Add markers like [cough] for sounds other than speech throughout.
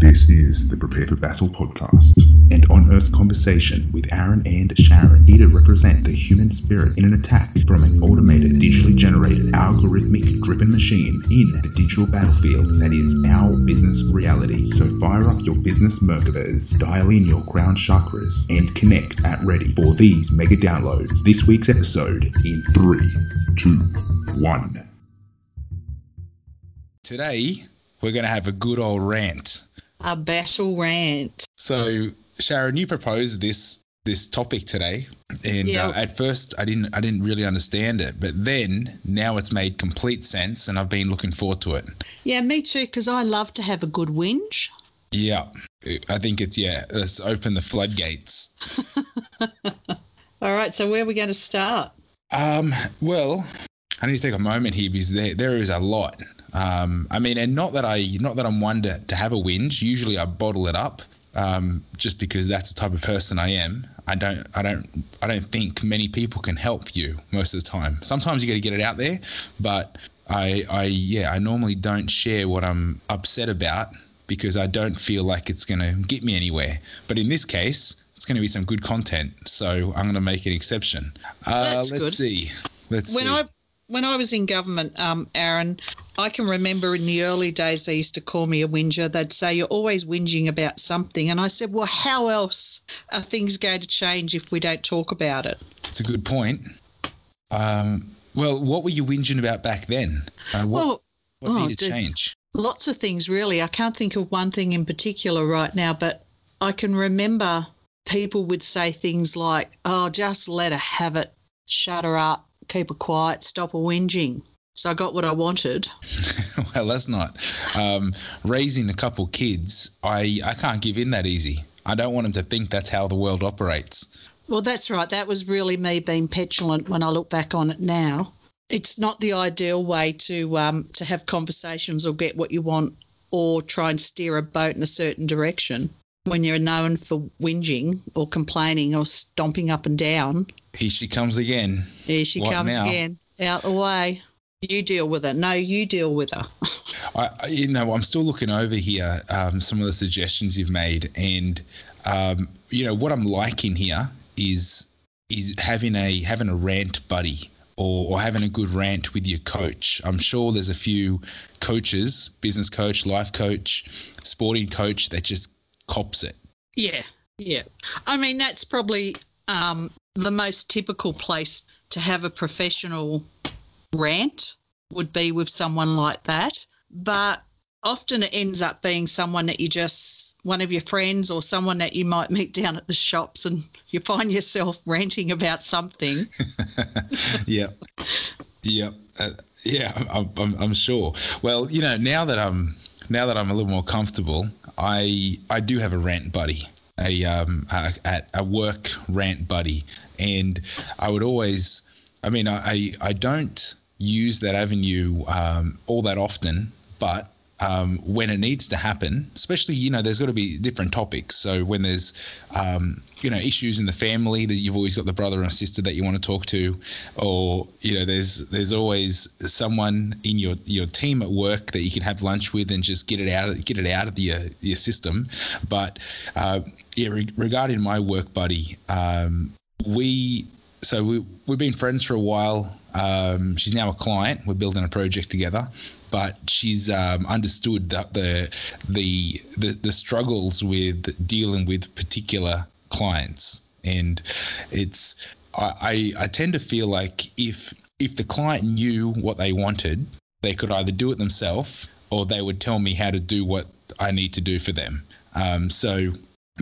This is the Prepare for Battle podcast, an on earth conversation with Aaron and Sharon, here to represent the human spirit in an attack from an automated, digitally generated, algorithmic driven machine in the digital battlefield that is our business reality. So fire up your business Merkabas, dial in your crown chakras, and connect at ready for these mega downloads. This week's episode in three, two, one. Today, we're going to have a good old rant. A battle rant. So, Sharon, you proposed this this topic today, and Yeah. uh, at first I didn't I didn't really understand it, but then now it's made complete sense, and I've been looking forward to it. Yeah, me too, because I love to have a good whinge. Yeah, I think it's yeah. Let's open the floodgates. [laughs] All right, so where are we going to start? Um, well, I need to take a moment here because there there is a lot. Um, I mean, and not that I not that I'm one to, to have a whinge. Usually I bottle it up, um, just because that's the type of person I am. I don't I don't I don't think many people can help you most of the time. Sometimes you got to get it out there, but I I yeah I normally don't share what I'm upset about because I don't feel like it's going to get me anywhere. But in this case, it's going to be some good content, so I'm going to make an exception. Uh, let's good. see. Let's When see. I when I was in government, um, Aaron, I can remember in the early days they used to call me a whinger. They'd say you're always whinging about something, and I said, well, how else are things going to change if we don't talk about it? It's a good point. Um, well, what were you whinging about back then? Uh, what well, what oh, needed change? Lots of things, really. I can't think of one thing in particular right now, but I can remember people would say things like, oh, just let her have it, shut her up, keep her quiet, stop her whinging. So I got what I wanted. [laughs] well, that's not. Um, raising a couple kids, I, I can't give in that easy. I don't want them to think that's how the world operates. Well, that's right. That was really me being petulant when I look back on it now. It's not the ideal way to um, to have conversations or get what you want or try and steer a boat in a certain direction when you're known for whinging or complaining or stomping up and down. Here she comes again. Here she What comes now? again. Out the way. You deal with her. No, you deal with her. [laughs] I, I- you know, I'm still looking over here um, some of the suggestions you've made, and um, you know what I'm liking here is is having a having a rant buddy or, or having a good rant with your coach. I'm sure there's a few coaches, business coach, life coach, sporting coach that just cops it. Yeah, yeah. I mean, that's probably um, the most typical place to have a professional rant would be with someone like that. But often it ends up being someone that you just, one of your friends or someone that you might meet down at the shops and you find yourself [laughs] ranting about something. [laughs] yep. Yep. Uh, yeah, I'm, I'm, I'm sure. Well, you know, now that I'm now that I'm a little more comfortable, I I do have a rant buddy, a um a, a, work rant buddy, and I would always, I mean, I, I don't use that avenue um, all that often, but um, when it needs to happen, especially you know, there's got to be different topics. So when there's um, you know issues in the family, that you've always got the brother or sister that you want to talk to, or you know, there's there's always someone in your your team at work that you can have lunch with and just get it out of get it out of your your system. But uh, yeah, re- regarding my work buddy, um, we so we we've been friends for a while. Um, she's now a client. We're building a project together, but she's um, understood that the, the the the struggles with dealing with particular clients, and it's I, I I tend to feel like if if the client knew what they wanted, they could either do it themselves or they would tell me how to do what I need to do for them. Um, so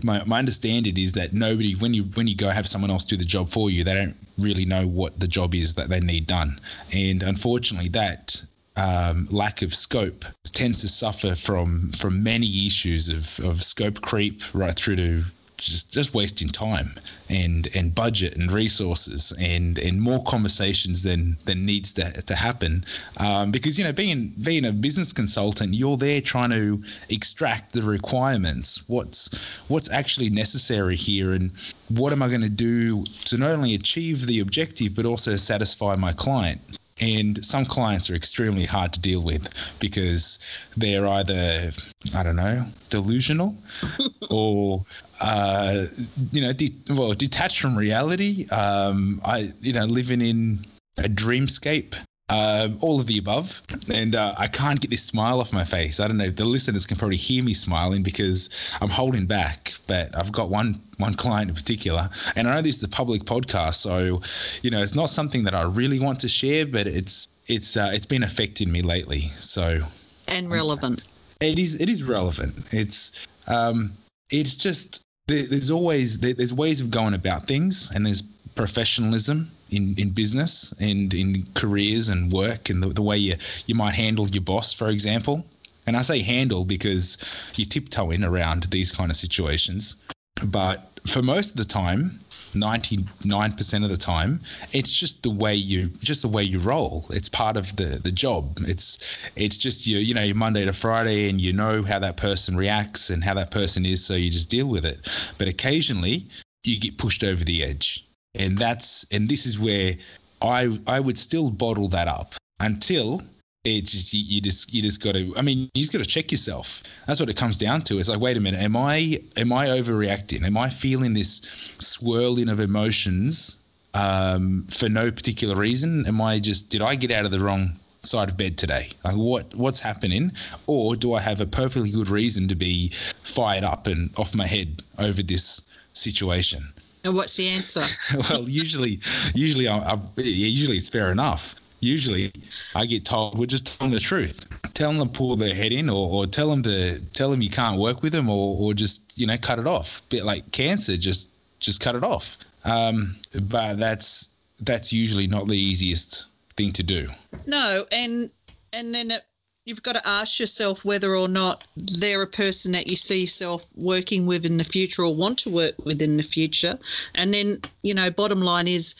my, my understanding is that nobody when you when you go have someone else do the job for you they don't really know what the job is that they need done and unfortunately that um, lack of scope tends to suffer from from many issues of, of scope creep right through to just just wasting time and and budget and resources and and more conversations than than needs to, to happen. Um, because you know being being a business consultant you're there trying to extract the requirements. What's what's actually necessary here and what am I going to do to not only achieve the objective but also satisfy my client And some clients are extremely hard to deal with because they're either, I don't know, delusional [laughs] or, uh, you know, de- well, detached from reality. Um, I, you know, living in a dreamscape uh, all of the above. And uh, I can't get this smile off my face. I don't know. The listeners can probably hear me smiling because I'm holding back. But I've got one one client in particular, and I know this is a public podcast, so you know it's not something that I really want to share, but it's it's uh, it's been affecting me lately. So and relevant. It is it is relevant. It's um it's just there's always there's ways of going about things, and there's professionalism in, in business and in careers and work and the, the way you, you might handle your boss, for example. And I say handle because you're tiptoeing around these kind of situations. But for most of the time, 99% of the time, it's just the way you just the way you roll. It's part of the the job. It's it's just you you know your Monday to Friday and you know how that person reacts and how that person is, so you just deal with it. But occasionally you get pushed over the edge and that's and this is where I I would still bottle that up until it's just you, you just you just got to I mean you just got to check yourself. That's what it comes down to. It's like wait a minute, am I am I overreacting? Am I feeling this swirling of emotions um, for no particular reason? Am I just did I get out of the wrong side of bed today? Like what what's happening? Or do I have a perfectly good reason to be fired up and off my head over this situation? And what's the answer? [laughs] well, usually, usually, I, I, usually it's fair enough. Usually, I get told we're just telling the truth. Tell them to pull their head in, or, or tell them to tell them you can't work with them, or, or just you know cut it off. Bit like cancer, just just cut it off. Um, but that's that's usually not the easiest thing to do. No, and and then it you've got to ask yourself whether or not they're a person that you see yourself working with in the future or want to work with in the future. And then, you know, bottom line is,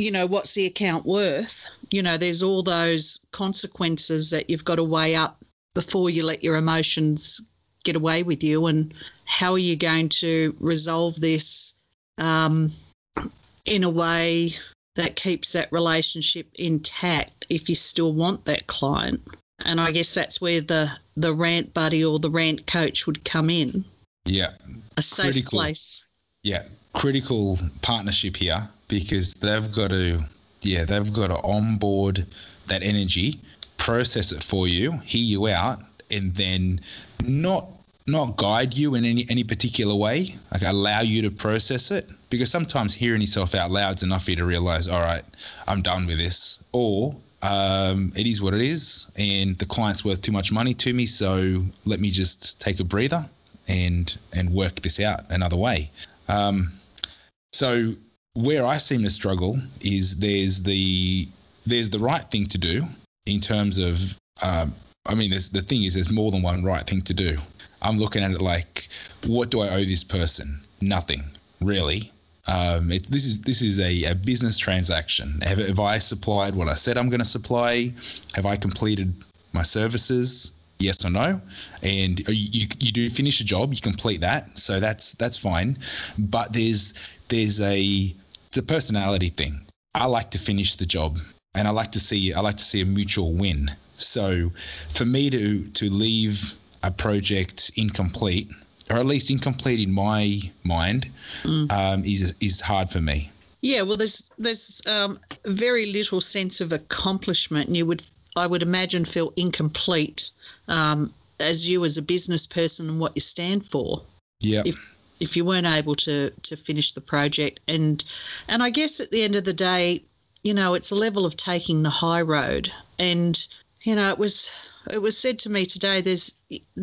you know, what's the account worth? You know, there's all those consequences that you've got to weigh up before you let your emotions get away with you. And how are you going to resolve this um, in a way that keeps that relationship intact if you still want that client? and I guess that's where the the rant buddy or the rant coach would come in. Yeah, a safe critical, place. Yeah, critical partnership here because they've got to yeah they've got to onboard that energy, process it for you, hear you out, and then not not guide you in any any particular way, like allow you to process it. Because sometimes hearing yourself out loud is enough for you to realize, all right, I'm done with this, or um, it is what it is, and the client's worth too much money to me, so let me just take a breather and and work this out another way. Um, so where I seem to struggle is there's the there's the right thing to do in terms of um, I mean the thing is there's more than one right thing to do. I'm looking at it like what do I owe this person? Nothing really. Um, it, this is this is a, a business transaction. Have, have, I supplied what I said I'm going to supply? Have I completed my services? Yes or no? And you, you, you do finish a job, you complete that, so that's that's fine. But there's there's a it's a personality thing. I like to finish the job, and I like to see I like to see a mutual win. So for me to to leave a project incomplete or at least incomplete in my mind, mm. um, is is hard for me. Yeah, well, there's there's um, very little sense of accomplishment, and you would I would imagine feel incomplete um, as you as a business person and what you stand for. Yeah. If if you weren't able to to finish the project, and and I guess at the end of the day, you know, it's a level of taking the high road, and you know, it was it was said to me today. There's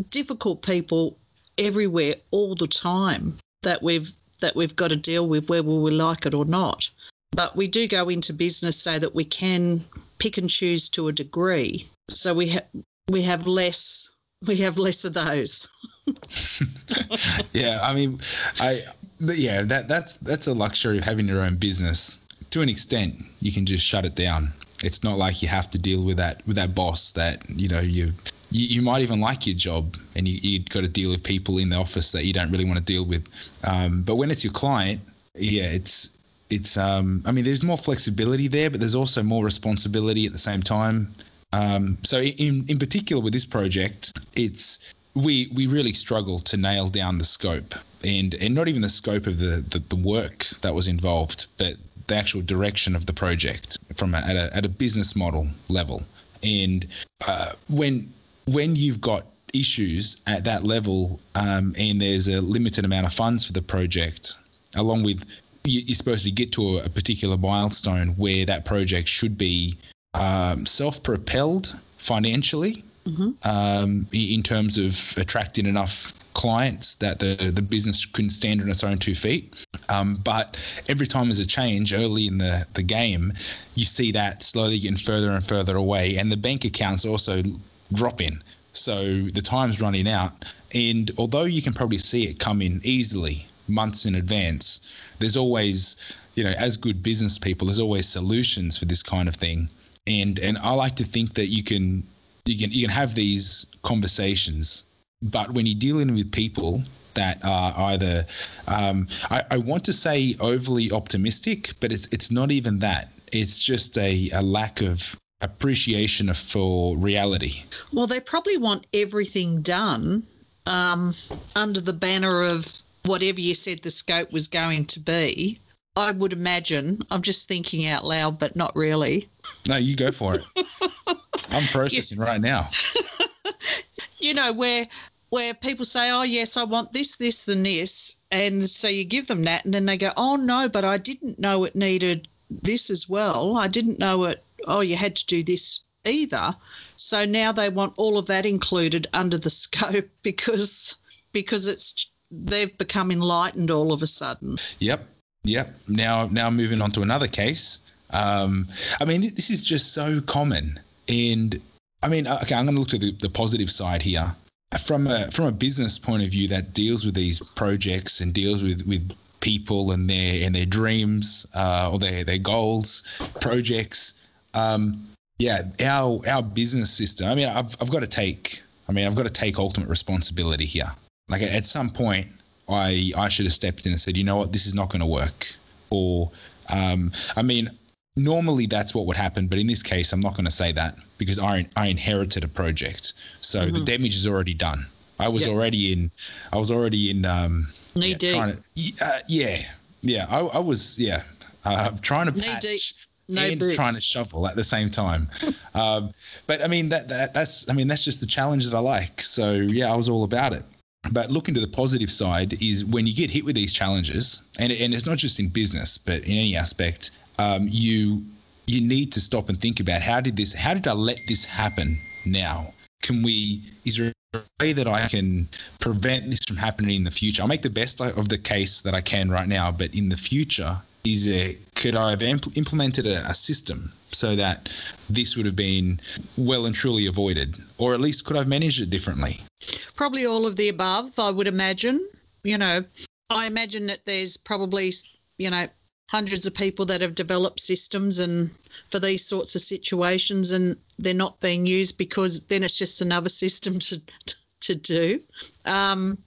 difficult people everywhere all the time that we've that we've got to deal with whether we like it or not. But we do go into business so that we can pick and choose to a degree. So we have we have less we have less of those. [laughs] yeah, I mean, I yeah that that's that's a luxury of having your own business. To an extent, you can just shut it down. It's not like you have to deal with that with that boss that you know you you, you might even like your job and you, you've got to deal with people in the office that you don't really want to deal with. Um, but when it's your client, yeah, it's it's um, I mean, there's more flexibility there, but there's also more responsibility at the same time. Um, so in in particular with this project, it's we we really struggle to nail down the scope and and not even the scope of the the, the work that was involved, but the actual direction of the project from a, at a at a business model level. And uh, when when you've got issues at that level um, and there's a limited amount of funds for the project, along with you're supposed to get to a, particular milestone where that project should be um, self-propelled financially mm-hmm. um, in terms of attracting enough clients that the, the business can stand on its own two feet. Um, but every time there's a change early in the, the game, you see that slowly getting further and further away, and the bank accounts also drop in. So the time's running out. And although you can probably see it coming easily months in advance, there's always, you know, as good business people, there's always solutions for this kind of thing. And and I like to think that you can you can you can have these conversations, but when you're dealing with people that are either um, I, I, want to say overly optimistic, but it's it's not even that. It's just a, a lack of appreciation for reality. Well, they probably want everything done um, under the banner of whatever you said the scope was going to be. I would imagine. I'm just thinking out loud, but not really. No, you go for it. [laughs] I'm processing right now. [laughs] you know where where people say, "Oh yes, I want this, this, and this," and so you give them that, and then they go, "Oh no, but I didn't know it needed this as well. I didn't know it. Oh, you had to do this either." So now they want all of that included under the [laughs] scope because because it's they've become enlightened all of a sudden. Yep. Yep. Now, now moving on to another case. Um, I mean, this is just so common, and I mean, okay, I'm going to look at the, the positive side here. From a from a business point of view that deals with these projects and deals with with people and their and their dreams uh, or their their goals, projects. Um, yeah, our our business system. I mean, I've I've got to take. I mean, I've got to take ultimate responsibility here. Like at some point, I I should have stepped in and said, you know what, this is not going to work. Or, um, I mean, normally that's what would happen, but in this case, I'm not going to say that because I I inherited a project, so mm-hmm. the damage is already done. I was yep. already in. I was already in. Um, Knee yeah, deep. To, uh, yeah, yeah. I, I was yeah uh, trying to Knee patch. Deep. No and trying to shovel at the same time, [laughs] um, but I mean that, that that's I mean that's just the challenge that I like. So yeah, I was all about it. But looking to the positive side is when you get hit with these challenges, and, and it's not just in business, but in any aspect, um, you you need to stop and think about how did this, how did I let this happen now? Can we, is there a way that I can prevent this from happening in the future? I'll make the best of the case that I can right now, but in the future, is there, could I have impl- implemented a, a, system so that this would have been well and truly avoided, or at least could I have managed it differently? Probably all of the above, I would imagine. You know, I imagine that there's probably, you know, hundreds of people that have developed systems and for these sorts of situations and they're not being used because then it's just another system to to do. Um,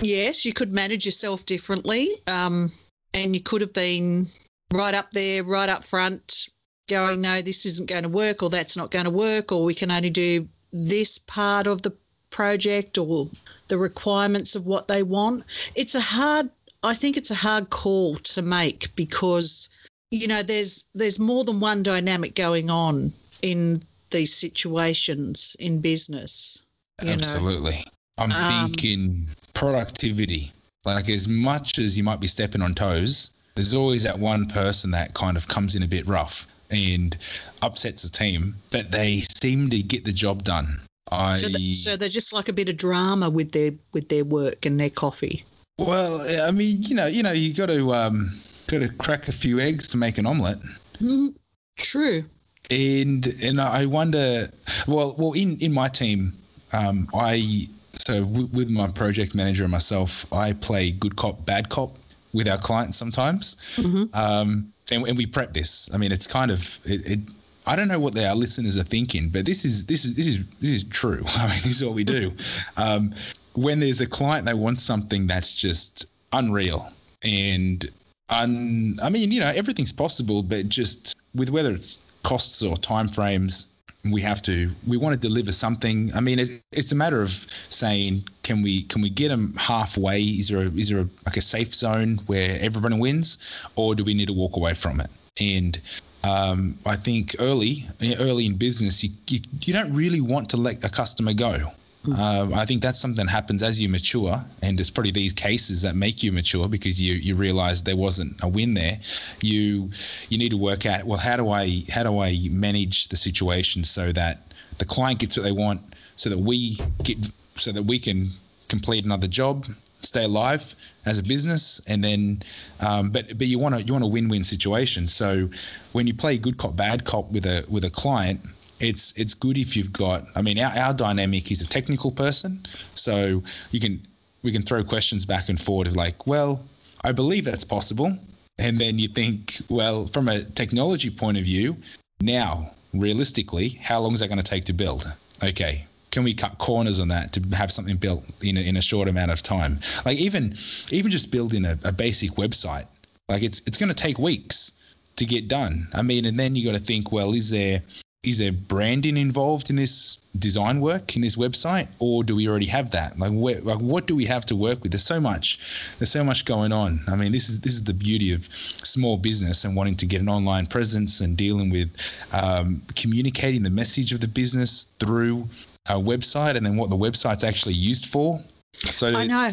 yes, you could manage yourself differently. Um, and you could have been right up there, right up front, going, no, this isn't going to work, or that's not going to work, or we can only do this part of the project or the requirements of what they want. It's a hard, I think it's a hard call to make because, you know, there's there's more than one dynamic going on in these situations in business. Absolutely. Know. I'm um, thinking productivity. Like as much as you might be stepping on toes, there's always that one person that kind of comes in a bit rough and upsets the team, but they seem to get the job done. I so, the, so they're just like a bit of drama with their with their work and their coffee. Well, I mean, you know, you know, you got to um, got to crack a few eggs to make an omelette. Mm, true. And and I wonder, well, well, in in my team, um, I so w- with my project manager and myself, I play good cop, bad cop with our clients sometimes, mm-hmm. um, and, and, we prep this. I mean, it's kind of it, it, I don't know what our listeners are thinking, but this is this is this is this is true. [laughs] I mean, this is what we do. [laughs] Um, when there's a client they want something that's just unreal, and un, I mean, you know, everything's possible, but just with whether it's costs or timeframes, we have to we want to deliver something. I mean, it's, it's a matter of saying, can we can we get them halfway? Is there a, is there a, like a safe zone where everybody wins, or do we need to walk away from it? And um, I think early early in business, you, you you don't really want to let a customer go. Um, I think that's something that happens as you mature, and it's probably these cases that make you mature because you you realize there wasn't a win there. You you need to work out well how do I how do I manage the situation so that the client gets what they want, so that we get so that we can complete another job, stay alive as a business, and then um, but but you want to you want a win-win situation. So when you play good cop bad cop with a with a client, it's it's good if you've got. I mean, our, our dynamic is a technical person, so you can we can throw questions back and forth of like, well, I believe that's possible, and then you think, well, from a technology point of view, now realistically, how long is that going to take to build? Okay, can we cut corners on that to have something built in a, in a short amount of time? Like even even just building a, a basic website, like it's it's going to take weeks to get done. I mean, and then you got to think, well, is there is there branding involved in this design work in this website or do we already have that like, where, like what do we have to work with there's so much there's so much going on i mean this is this is the beauty of small business and wanting to get an online presence and dealing with um, communicating the message of the business through a website and then what the website's actually used for so I know.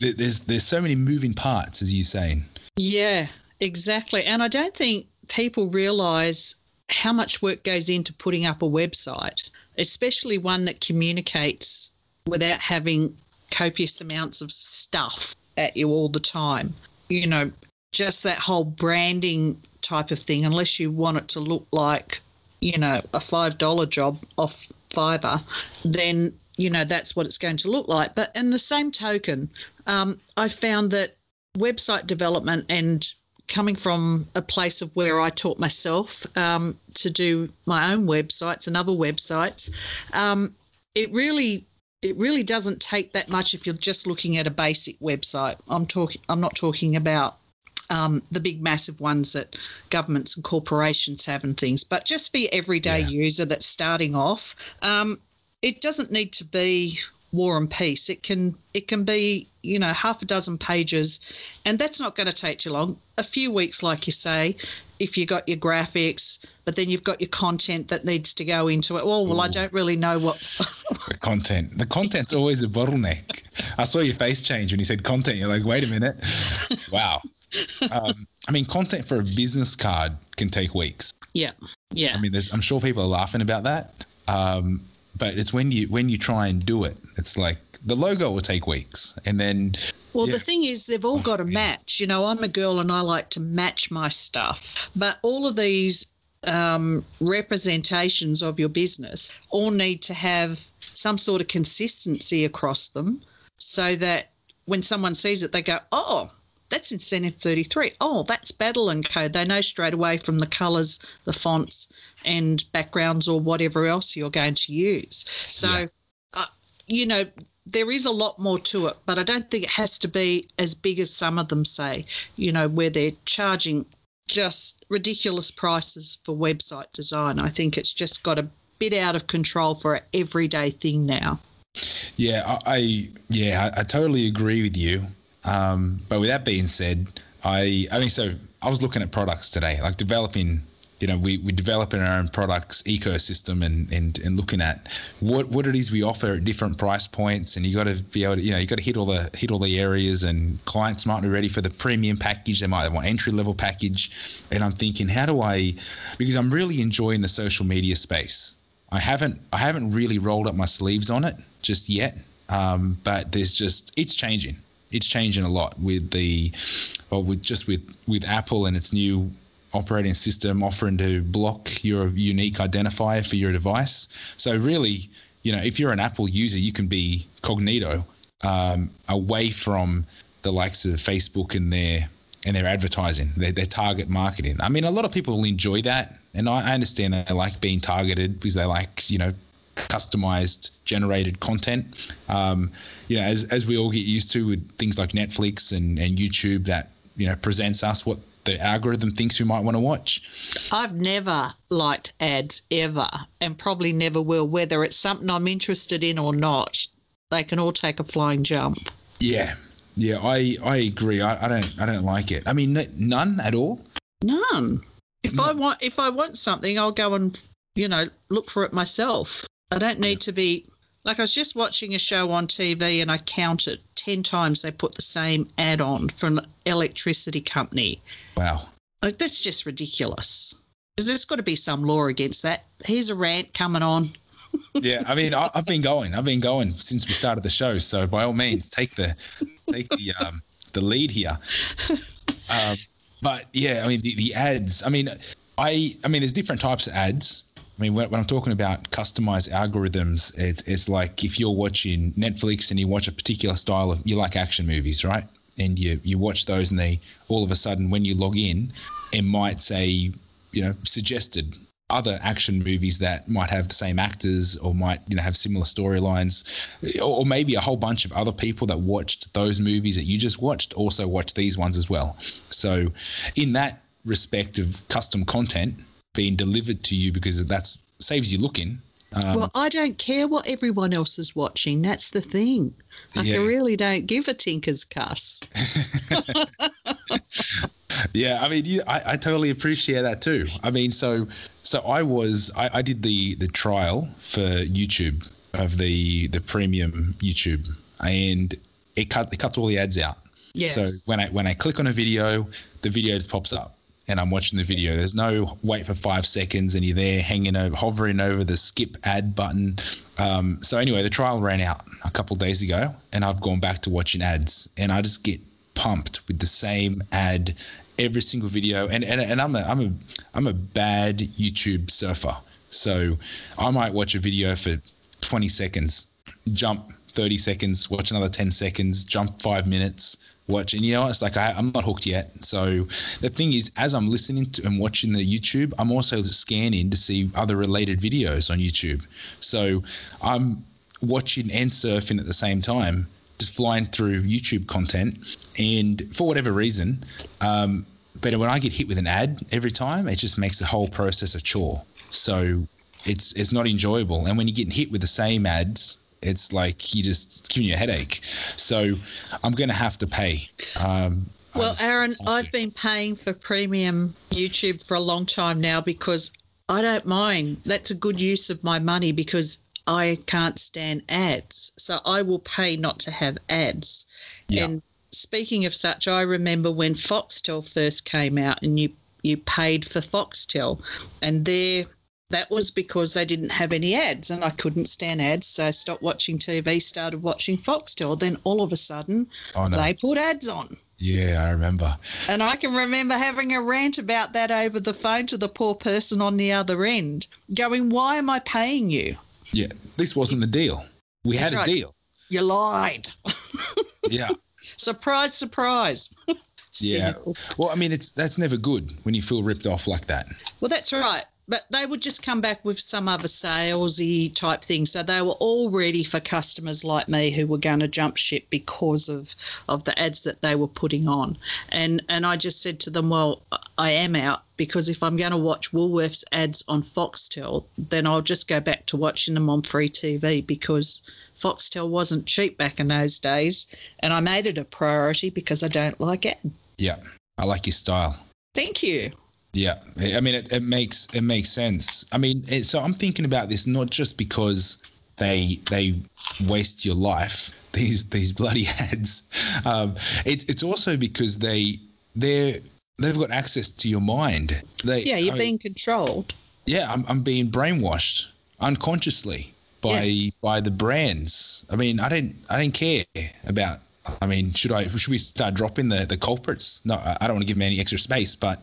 there's there's so many moving parts as you're saying Yeah, exactly. And I don't think people realise how much work goes into putting up a website, especially one that communicates without having copious amounts of stuff at you all the time. You know, just that whole branding type of thing, unless you want it to look like, you know, a $5 job off Fiverr, then, you know, that's what it's going to look like. But in the same token, um, I found that website development and coming from a place of where I taught myself um, to do my own websites and other websites, um, it really it really doesn't take that much if you're just looking at a basic website. I'm talking I'm not talking about um, the big massive ones that governments and corporations have and things, but just for your everyday Yeah. user that's starting off, um, it doesn't need to be war and peace. It can it can be you know half a dozen pages, and that's not going to take too long. A few weeks, like you say, if you got your graphics, but then you've got your content that needs to go into it. Oh well, I don't really know what. [laughs] the content the content's always a bottleneck i saw your face change when you said content you're like wait a minute [laughs] wow um, i mean content for a business card can take weeks yeah, yeah. i mean there's i'm sure people are laughing about that um, but it's when you when you try and do it it's like the logo will take weeks and then Well, Yeah. the thing is, they've all got to match. You know, I'm a girl and I like to match my stuff. But all of these um, representations of your business all need to have some sort of consistency across them so that when someone sees it, they go, oh, that's incentive 33. Oh, that's Battle and Code. They know straight away from the colours, the fonts, and backgrounds or whatever else you're going to use. So, Yeah. uh, you know, there is a lot more to it, but I don't think it has to be as big as some of them say, you know, where they're charging just ridiculous prices for website design. I think it's just got a bit out of control for an everyday thing now. Yeah, I, I yeah, I, I totally agree with you. Um, but with that being said, I I mean, so I was looking at products today, like developing. You know, we we developing our own products ecosystem and and and looking at what what it is we offer at different price points, and you got to be able to you know you got to hit all the hit all the areas, and clients might be ready for the premium package, they might want entry level package, and I'm thinking, how do I? Because I'm really enjoying the social media space. I haven't I haven't really rolled up my sleeves on it just yet. Um, but there's just it's changing. It's changing a lot with the or with just with with Apple and its new operating system offering to block your unique identifier for your device. So really, you know, if you're an Apple user, you can be cognito um, away from the likes of Facebook and their and their advertising, their, their target marketing. I mean, a lot of people will enjoy that, and I, I understand they like being targeted because they like, you know, customized generated content. Um, you know, as, as we all get used to with things like Netflix and, and YouTube that you know presents us what the algorithm thinks we might want to watch. I've never liked ads ever, and probably never will. Whether it's something I'm interested in or not, they can all take a flying jump. Yeah, yeah, I I agree. I, I don't I don't like it. I mean, n- none at all. None. If I want, if I want something, I'll go and you know look for it myself. I don't need to be like I was just watching a show on TV and I counted ten times they put the same ad on from an electricity company. Wow. Like that's just ridiculous. There's got to be some law against that. Here's a rant coming on. [laughs] Yeah, I mean, I, I've been going. I've been going since we started the show. So by all means, take the take the um, the lead here. [laughs] Um, but yeah, I mean, the, the ads. I mean, I I mean, there's different types of ads. I mean, when, I'm talking about customized algorithms, it's it's like if you're watching Netflix and you watch a particular style of you like action movies, right? And you you watch those, and they all of a sudden when you log in, it might say you know suggested other action movies that might have the same actors or might you know have similar storylines or, or maybe a whole bunch of other people that watched those movies that you just watched also watch these ones as well so in that respect of custom content being delivered to you because that saves you looking um, well, I don't care what everyone else is watching. That's the thing. Like Yeah. I really don't give a tinker's cuss. [laughs] Yeah, I mean, you, I, I totally appreciate that too. I mean, so so I was I, I did the the trial for YouTube of the the premium YouTube, and it cut it cuts all the ads out. Yes. So when I when I click on a video, the video just pops up, and I'm watching the video. There's no wait for five seconds, and you're there hanging over, hovering over the skip ad button. Um, so anyway, the trial ran out a couple days ago, and I've gone back to watching ads, and I just get pumped with the same ad every single video. And and, and I'm a I'm a I'm a bad YouTube surfer, so I might watch a video for 20 seconds, jump 30 seconds, watch another 10 seconds, jump five minutes, watch. And you know, it's like I, I'm not hooked yet. So the thing is, as I'm listening to and watching the YouTube, I'm also scanning to see other related videos on YouTube. So I'm watching and surfing at the same time, just flying through YouTube content. And for whatever reason, um, but when I get hit with an ad every time, it just makes the whole process a chore. So it's it's not enjoyable. And when you're getting hit with the same ads, it's like you just it's giving you a headache. So I'm going to have to pay. Um, Well, just- Aaron, I've been paying for premium YouTube for a long time now because I don't mind. That's a good use of my money because I can't stand ads. So I will pay not to have ads. Yeah. And speaking of such, I remember when Foxtel first came out and you you paid for Foxtel and there that was because they didn't have any ads and I couldn't stand ads, so I stopped watching TV, started watching Foxtel. Then all of a sudden Oh, no. they put ads on. Yeah, I remember. And I can remember having a rant about that over the phone to the poor person on the other end, going, Why am I paying you? Yeah, this wasn't the deal. We had That's a right. deal. You lied. [laughs] Yeah. surprise, surprise. [laughs] Yeah. Well, I mean, it's that's never good when you feel ripped off like that. Well, that's right. But they would just come back with some other salesy type thing. So they were all ready for customers like me who were going to jump ship because of, of the ads that they were putting on. And and I just said to them, well, I am out because if I'm going to watch Woolworths ads on Foxtel, then I'll just go back to watching them on free TV because Foxtel wasn't cheap back in those days. And I made it a priority because I don't like it. Yeah, I like your style. Thank you. Yeah, I mean, it, it makes it makes sense. I mean, it, so I'm thinking about this not just because they they waste your life [laughs] these these bloody [laughs] ads. Um, it, it's also because they they they've got access to your mind. They, Yeah, you're I- being controlled. yeah, I'm, I'm being brainwashed unconsciously by Yes. by the brands. I mean, I don't I don't care about. I mean, should I should we start dropping the, the culprits? No, I don't want to give them any extra space, but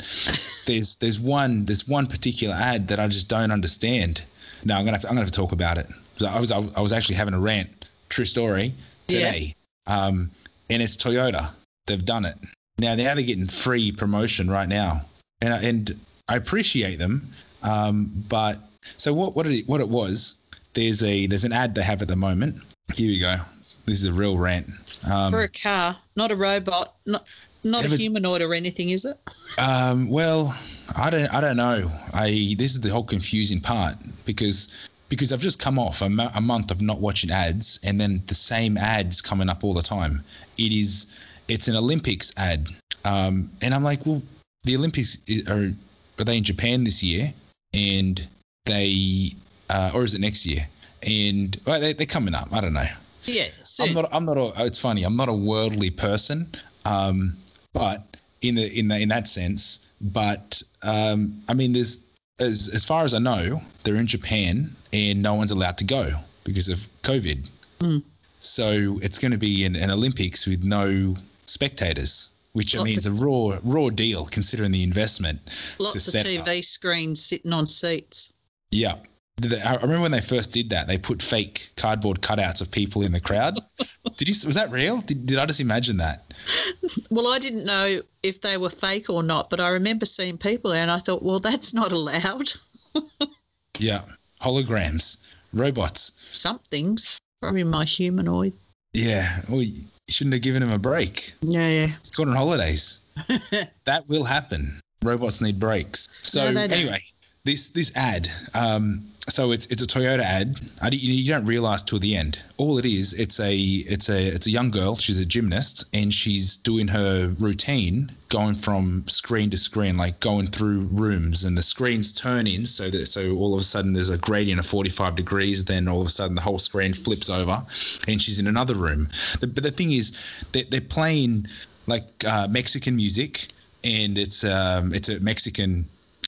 [laughs] there's there's one there's one particular ad that I just don't understand. No, I'm gonna have to, I'm gonna have to talk about it. So I was I was actually having a rant, true story, today. Um, and it's Toyota. They've done it. Now now they're getting free promotion right now, and I- and I appreciate them. Um, but so what what it what it was? There's a there's an ad they have at the moment. Here we go. This is a real rant. Um, for a car, not a robot. Not, Not Ever- a humanoid or anything, is it? Um, well, I don't, I don't know. I this is the whole confusing part because because I've just come off a, mo- a month of not watching ads, and then the same ads coming up all the time. It is, it's an Olympics ad, um, and I'm like, well, the Olympics are are they in Japan this year, and they, uh, or is it next year? And well, they, they're coming up. I don't know. Yeah. soon. I'm not. I'm not. A, it's funny. I'm not a worldly person. Um, but in the in the in that sense. But um, I mean, there's as as far as I know, they're in Japan and no one's allowed to go because of COVID. Mm. So it's going to be an, an Olympics with no spectators, which I Lots mean is a raw raw deal considering the investment. Lots of TV up. screens sitting on seats. Yeah. They- I remember when they first did that, they put fake cardboard cutouts of people in the crowd. did you? Was that real? Did, did I just imagine that? Well, I didn't know if they were fake or not, but I remember seeing people there and I thought, well, that's not allowed. [laughs] Yeah. Holograms, robots. Something's probably my humanoid. Yeah. Well, you shouldn't have given him a break. Yeah, yeah. He's gone on holidays. [laughs] that will happen. Robots need breaks. So No, they don't. This this ad. Um, so it's it's a Toyota ad. You, don't realize till the end. All it is, it's a it's a it's a young girl. She's a gymnast and she's doing her routine, going from screen to screen, like going through rooms, and the screens turn in so that so all of a sudden there's a gradient of 45 degrees. Then all of a sudden the whole screen flips over, and she's in another room. The, but the thing is, they, they're playing like uh, Mexican music, and it's um, it's a Mexican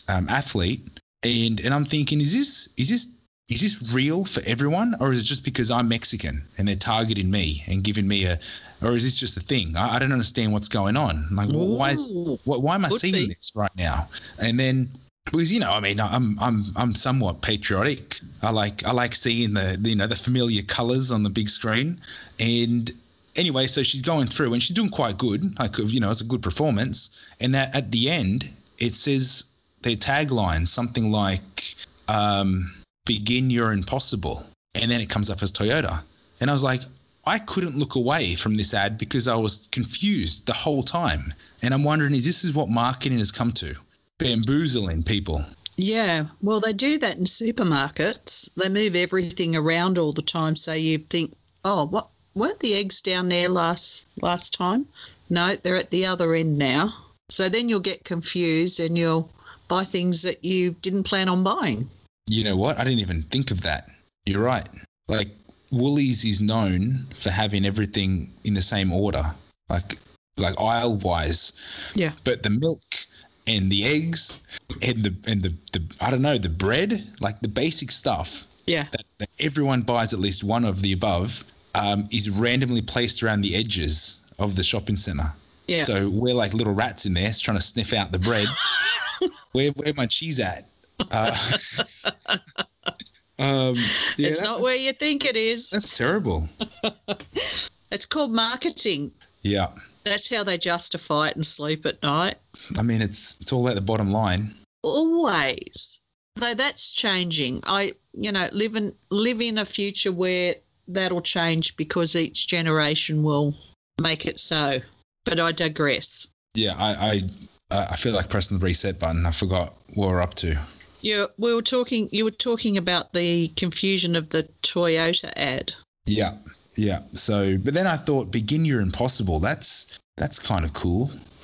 um, athlete, and and I'm thinking, is this is this is this real for everyone, or is it just because I'm Mexican and they're targeting me and giving me a, or is this just a thing? I, I don't understand what's going on. Like, wh- why is why, why am I could seeing be. this right now? And then because you know, I mean, I'm I'm I'm somewhat patriotic. I like I like seeing the you know the familiar colours on the big screen. And anyway, so she's going through and she's doing quite good. Like you know, it's a good performance. And that at the end, it says their tagline something like um, "Begin your impossible," and then it comes up as Toyota. And I was like, I couldn't look away from this ad because I was confused the whole time. And I'm wondering, is this is what marketing has come to? Bamboozling people. Yeah, well, they do that in supermarkets. They move everything around all the time, so you think, oh, what weren't the eggs down there last last time? No, they're at the other end now. So then you'll get confused and you'll buy things that you didn't plan on buying. You know what? I didn't even think of that. You're right. Like Woolies is known for having everything in the same order, like like aisle wise. Yeah. But the milk and the eggs and the and the, the I don't know the bread, like the basic stuff Yeah. that, that everyone buys at least one of the above, um, is randomly placed around the edges of the shopping centre. Yeah. So we're like little rats in there trying to sniff out the bread. [laughs] where where my cheese at? Uh, [laughs] um, yeah, it's not where you think it is. That's terrible. [laughs] It's called marketing. Yeah. That's how they justify it and sleep at night. I mean, it's it's all at the bottom line. always though that's changing i you know live in live in a future where that'll change because each generation will make it so but i digress Yeah, I I I feel like pressing the reset button. I forgot what we're up to. Yeah, we were talking you were talking about the confusion of the toyota ad Yeah, yeah. So, but then I thought, begin your impossible. That's that's kind of cool. [laughs]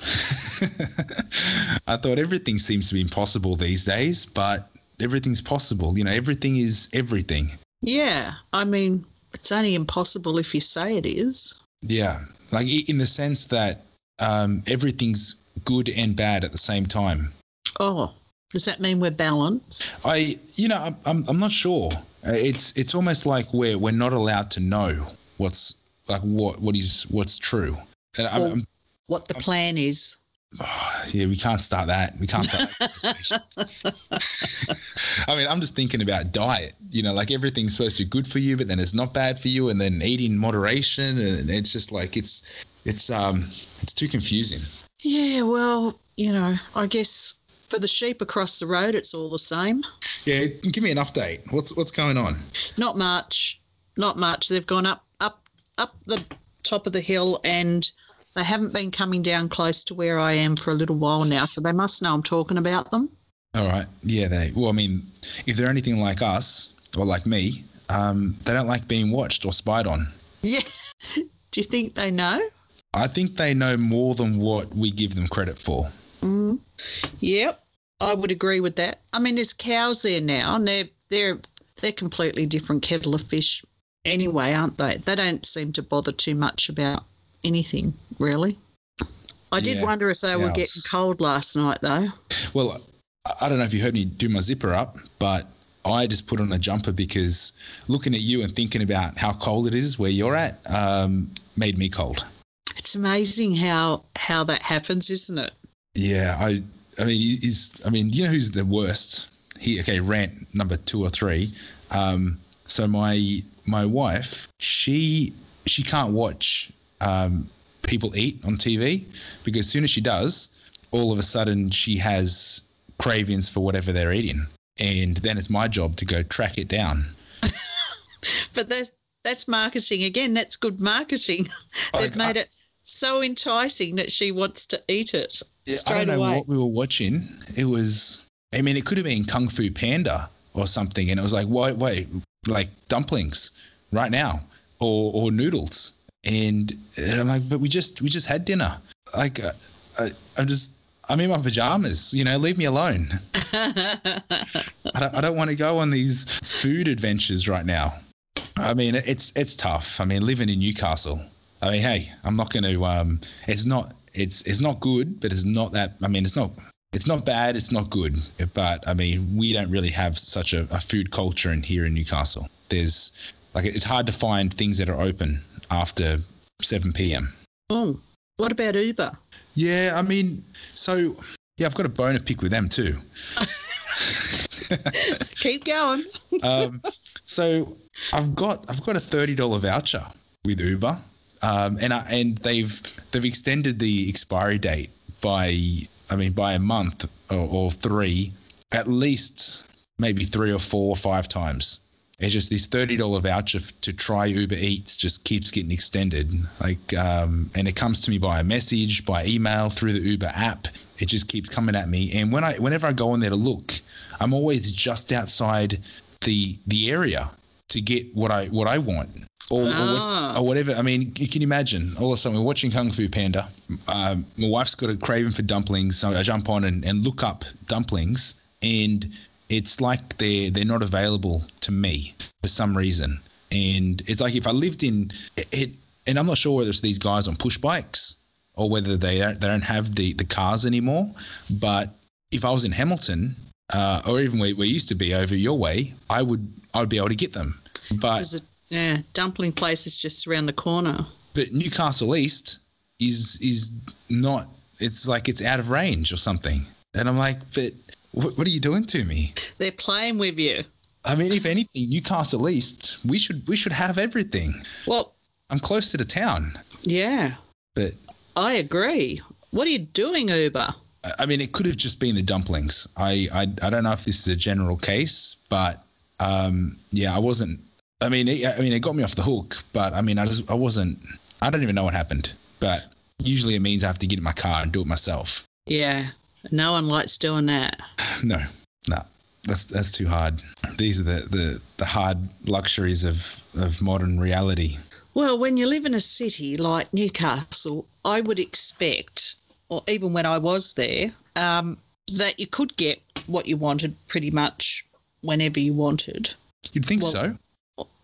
I thought everything seems to be impossible these days, but everything's possible. You know, everything is everything. yeah i mean it's only impossible if you say it is Yeah, like in the sense that um, everything's good and bad at the same time. oh does that mean we're balanced I, you know, I'm, I'm, I'm not sure. Uh, It's, it's almost like we're, we're not allowed to know what's like what, what is, what's true. And I'm, Well- I'm, what the plan is oh, [sighs] yeah, we can't start that. We can't start that conversation. [laughs] [laughs] I mean, I'm just thinking about diet. You know, like everything's supposed to be good for you, but then it's not bad for you, and then eating in moderation, and it's just like it's, it's, um, it's too confusing. yeah well you know i guess for the sheep across the road it's all the same Yeah, give me an update. What's, what's going on? Not much. Not much. They've gone up, up, up the top of the hill, and they haven't been coming down close to where I am for a little while now, so they must know I'm talking about them. All right. Yeah, they. Well, I mean, if they're anything like us or like me, um, they don't like being watched or spied on. Yeah. [laughs] Do you think they know? I think they know more than what we give them credit for. Mm. Yep, I would agree with that. I mean, there's cows there now, and they're they're they're completely different kettle of fish anyway, aren't they? They don't seem to bother too much about anything really. I did Yeah, wonder if they were getting cold last night though. Well, I- I don't know if you heard me do my zipper up, but I just put on a jumper because looking at you and thinking about how cold it is where you're at um, made me cold. It's amazing how how that happens, isn't it? Yeah, I. I mean, is I mean, you know who's the worst? He okay, rant number two or three. Um, so my my wife, she she can't watch um, people eat on TV because as soon as she does, all of a sudden she has cravings for whatever they're eating, and then it's my job to go track it down. [laughs] But that that's marketing again. That's good marketing. They've Like, made I- it so enticing that she wants to eat it Yeah, I straight don't know away. what we were watching. It was, I mean, it could have been Kung Fu Panda or something, and it was like, wait, wait, like dumplings right now, or or noodles, and, and I'm like, but we just we just had dinner. Like, uh, I, I'm just. I'm in my pajamas, you know. Leave me alone. [laughs] I don't, I don't want to go on these food adventures right now. I mean, it's it's tough. I mean, living in Newcastle. I mean, hey, I'm not going to. Um, it's not. It's it's not good, but it's not that. I mean, it's not. It's not bad. It's not good. But I mean, we don't really have such a, a food culture in here in Newcastle. There's like it's hard to find things that are open after 7 p.m. oh, what about Uber? Yeah, I mean, so yeah, I've got a bone to pick with them too. [laughs] Keep going. [laughs] um, so I've got I've got a thirty dollar voucher with Uber, um, and I, and they've they've extended the expiry date by I mean by a month or, or three, at least maybe three or four or five times. It's just this thirty dollar voucher f- to try Uber Eats just keeps getting extended. Like, um, and it comes to me by a message, by email, through the Uber app. It just keeps coming at me. And when I, whenever I go in there to look, I'm always just outside the the area to get what I what I want. Or, or, Ah. or whatever. I mean, you can imagine. All of a sudden, we're watching Kung Fu Panda. Um, my wife's got a craving for dumplings, so I jump on and, and look up dumplings, and it's like they're they're not available to me for some reason. And it's like if I lived in it, and I'm not sure whether it's these guys on push bikes or whether they don't, they don't have the, the cars anymore. But if I was in Hamilton, uh, or even where we used to be over your way, I would I would be able to get them. But yeah, dumpling place is just around the corner. but Newcastle East is is not. It's like it's out of range or something. And I'm like, but what, what are you doing to me? They're playing with you. I mean, if anything, Newcastle East, we should we should have everything. Well, I'm close to the town, yeah, but I agree. What are you doing, Uber? I- I mean, it could have just been the dumplings. I I, I don't know if this is a general case, but um, yeah, I wasn't. I mean, it, I mean, it got me off the hook, but I mean, I just I wasn't. I don't even know what happened, but usually it means I have to get in my car and do it myself. Yeah, no one likes doing that. [sighs] No, no, that's that's too hard. These are the the, the hard luxuries of of modern reality. Well, when you live in a city like Newcastle, I would expect, or even when I was there, um, that you could get what you wanted pretty much whenever you wanted. You'd think Well- so.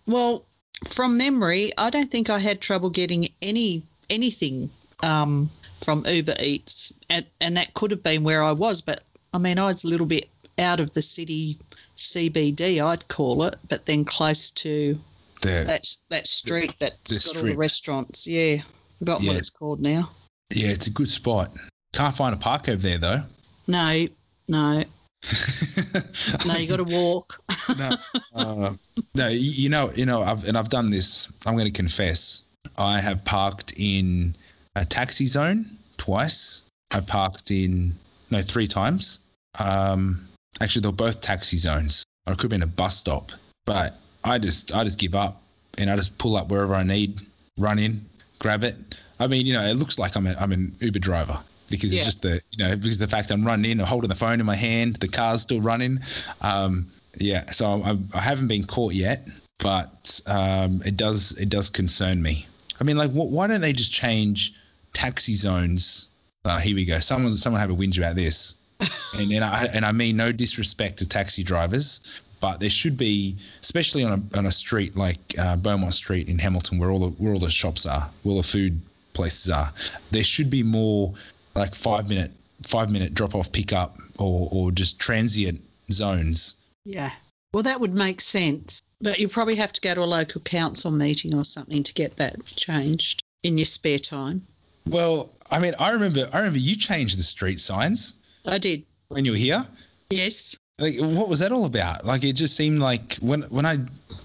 Well, from memory, I don't think I had trouble getting any anything um, from Uber Eats, and, and that could have been where I was. But I mean, I was a little bit out of the city CBD, I'd call it, but then close to The, that that street that's the got all strip. the restaurants. Yeah, forgotten what it's called now. yeah, it's a good spot. Can't find a park over there though. No, no, [laughs] no. You got to walk. [laughs] no, uh, no. You know, you know, I've, and I've done this. I'm going to confess. I have parked in a taxi zone twice. I parked in no three times. Um, actually, they're both taxi zones, or it could have been a bus stop. But I just, I just give up, and I just pull up wherever I need, run in, grab it. I mean, you know, it looks like I'm a, I'm an Uber driver because Yeah. it's just the you know because the fact I'm running in, I'm holding the phone in my hand, the car's still running. Um, yeah, so I, I haven't been caught yet, but um, it does it does concern me. I mean, like, wh- why don't they just change taxi zones? Uh, here we go. Someone someone have a whinge about this, [laughs] and and I and I mean no disrespect to taxi drivers, but there should be, especially on a on a street like uh, Beaumont Street in Hamilton, where all the where all the shops are, where all the food places are, there should be more like five minute five minute drop off pickup or or just transient zones. Yeah. Well, that would make sense. But you probably have to go to a local council meeting or something to get that changed in your spare time. Well, I mean, I remember I remember you changed the street signs I did. when you were here. Yes. Like, what was that all about? Like, it just seemed like when when I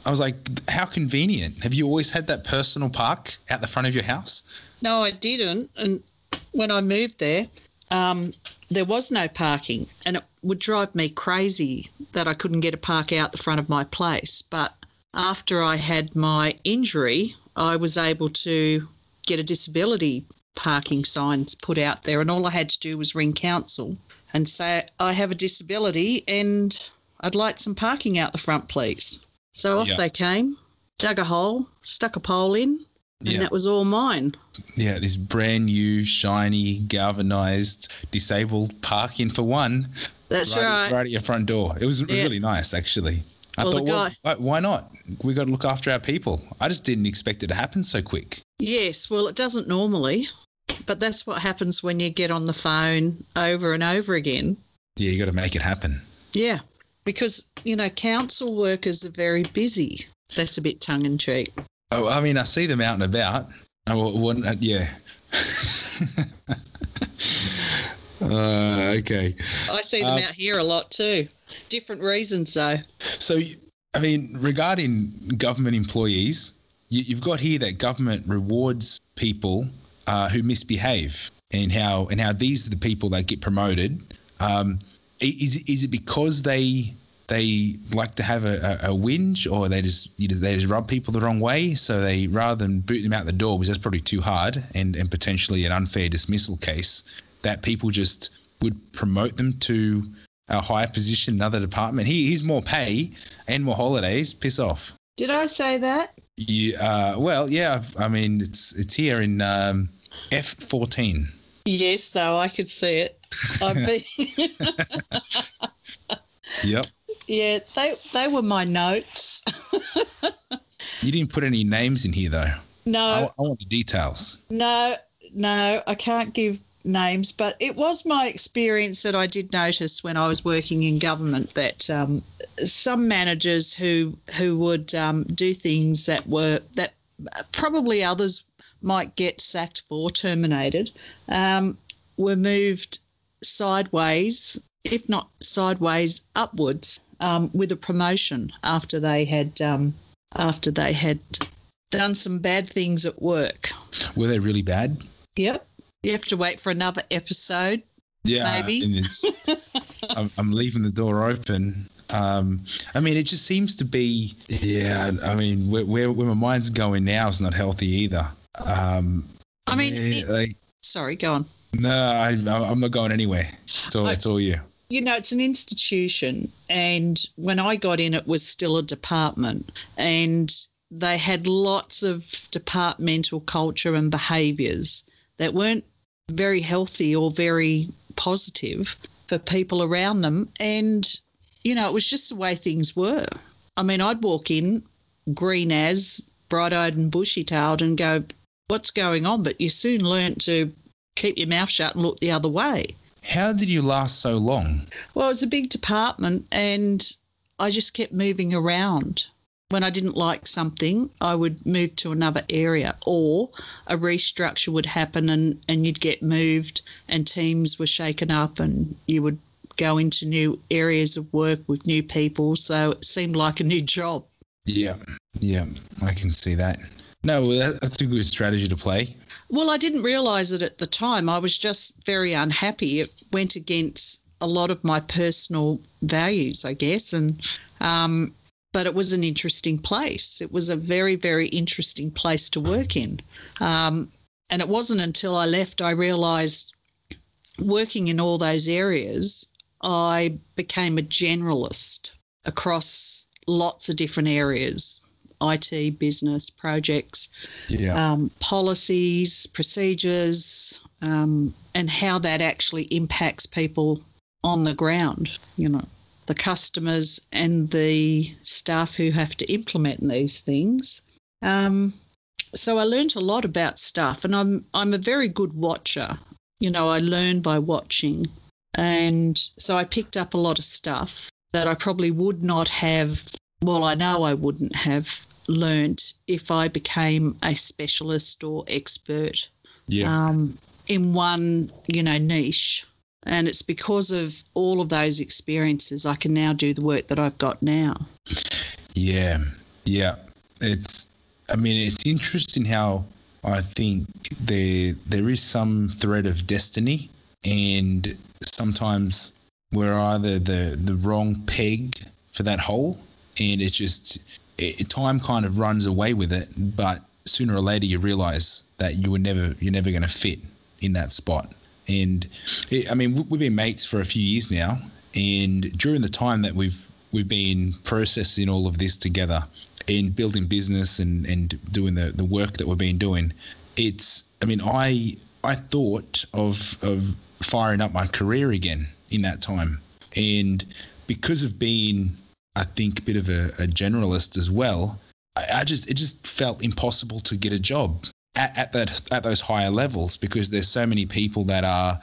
I was like, how convenient. Have you always had that personal park out the front of your house? No, I didn't. And when I moved there, um, there was no parking, and it would drive me crazy that I couldn't get a park out the front of my place. But after I had my injury, I was able to get a disability parking signs put out there, and all I had to do was ring council and say I have a disability and I'd like some parking out the front, please. So off Yeah. they came, dug a hole, stuck a pole in, and Yeah. that was all mine. Yeah, this brand new, shiny, galvanized, disabled parking for one. That's right, right. right at your front door. It was Yeah. really nice, actually. I Well, thought, well, guy- why- why not? We got to look after our people. I just didn't expect it to happen so quick. Yes, well, it doesn't normally, but that's what happens when you get on the phone over and over again. Yeah, you got to make it happen. Yeah, because, you know, council workers are very busy. That's a bit tongue in cheek. Oh, I mean, I see them out and about. I wouldn't, uh, yeah. [laughs] uh, okay. I see them Um, out here a lot too. Different reasons, though. So, I mean, regarding government employees, you, you've got here that government rewards people uh, who misbehave, and how and how these are the people that get promoted. Um, i- is it because they they like to have a, a, a whinge, or they just you know, they just rub people the wrong way? So they rather than boot them out the door, because that's probably too hard and and potentially an unfair dismissal case, that people just would promote them to a higher position in another department. He, he's more pay and more holidays. Piss off. Did I say that? You, uh, well, yeah. I've- I mean, it's it's here in um, F14. Yes, though, I could see it. I've [laughs] been, [laughs] Yep. Yeah, they, they were my notes. [laughs] You didn't put any names in here though. no, I, I want the details. No, no, I can't give names, but it was my experience that I did notice when I was working in government that um, some managers who who would um, do things that were that probably others might get sacked for, terminated, um, were moved sideways, if not sideways upwards, um, with a promotion after they had um, after they had done some bad things at work. Were they really bad? Yep. You have to wait for another episode. Yeah, Maybe. [laughs] I'm, I'm leaving the door open. Um, I mean, it just seems to be, yeah. I mean, where, where, where my mind's going now is not healthy either. Um, I mean, yeah, it- like, Sorry, go on. no, I, I'm not going anywhere. It's all, I- it's all you. You know, it's an institution, and when I got in, it was still a department, and they had lots of departmental culture and behaviours that weren't very healthy or very positive for people around them. And, you know, it was just the way things were. I mean, I'd walk in green as, bright eyed and bushy tailed, and go, What's going on? But you soon learnt to keep your mouth shut and look the other way. How did you last so long? Well, it was a big department, and I just kept moving around. When I didn't like something, I would move to another area, or a restructure would happen and, and you'd get moved, and teams were shaken up, and you would go into new areas of work with new people. So it seemed like a new job. Yeah, yeah, I can see that. No, that's a good strategy to play. Well, I didn't realise it at the time. I was just very unhappy. It went against a lot of my personal values, I guess. And um, but it was an interesting place. It was a very, very interesting place to work in. Um, and it wasn't until I left I realised working in all those areas, I became a generalist across lots of different areas IT, business, projects, Yeah. um, policies, procedures, um, and how that actually impacts people on the ground, you know, the customers and the staff who have to implement these things. Um, so I learned a lot about stuff, and I'm I'm a very good watcher. You know, I learn by watching, and so I picked up a lot of stuff that I probably would not have. Well, I know I wouldn't have learned if I became a specialist or expert yeah. um, in one, you know, niche. And it's because of all of those experiences I can now do the work that I've got now. Yeah, yeah. It's. I mean, it's interesting how I think there there is some thread of destiny, and sometimes we're either the the wrong peg for that hole, and it just it, time kind of runs away with it. But sooner or later, you realize that you were never you're never going to fit in that spot. And it, I mean, we- we've been mates for a few years now, and during the time that we've we've been processing all of this together and building business and, and doing the, the work that we've been doing, it's I mean, I I thought of of firing up my career again in that time. And because of being I think a bit of a, a generalist as well, I, I just it just felt impossible to get a job at, at that at those higher levels because there's so many people that are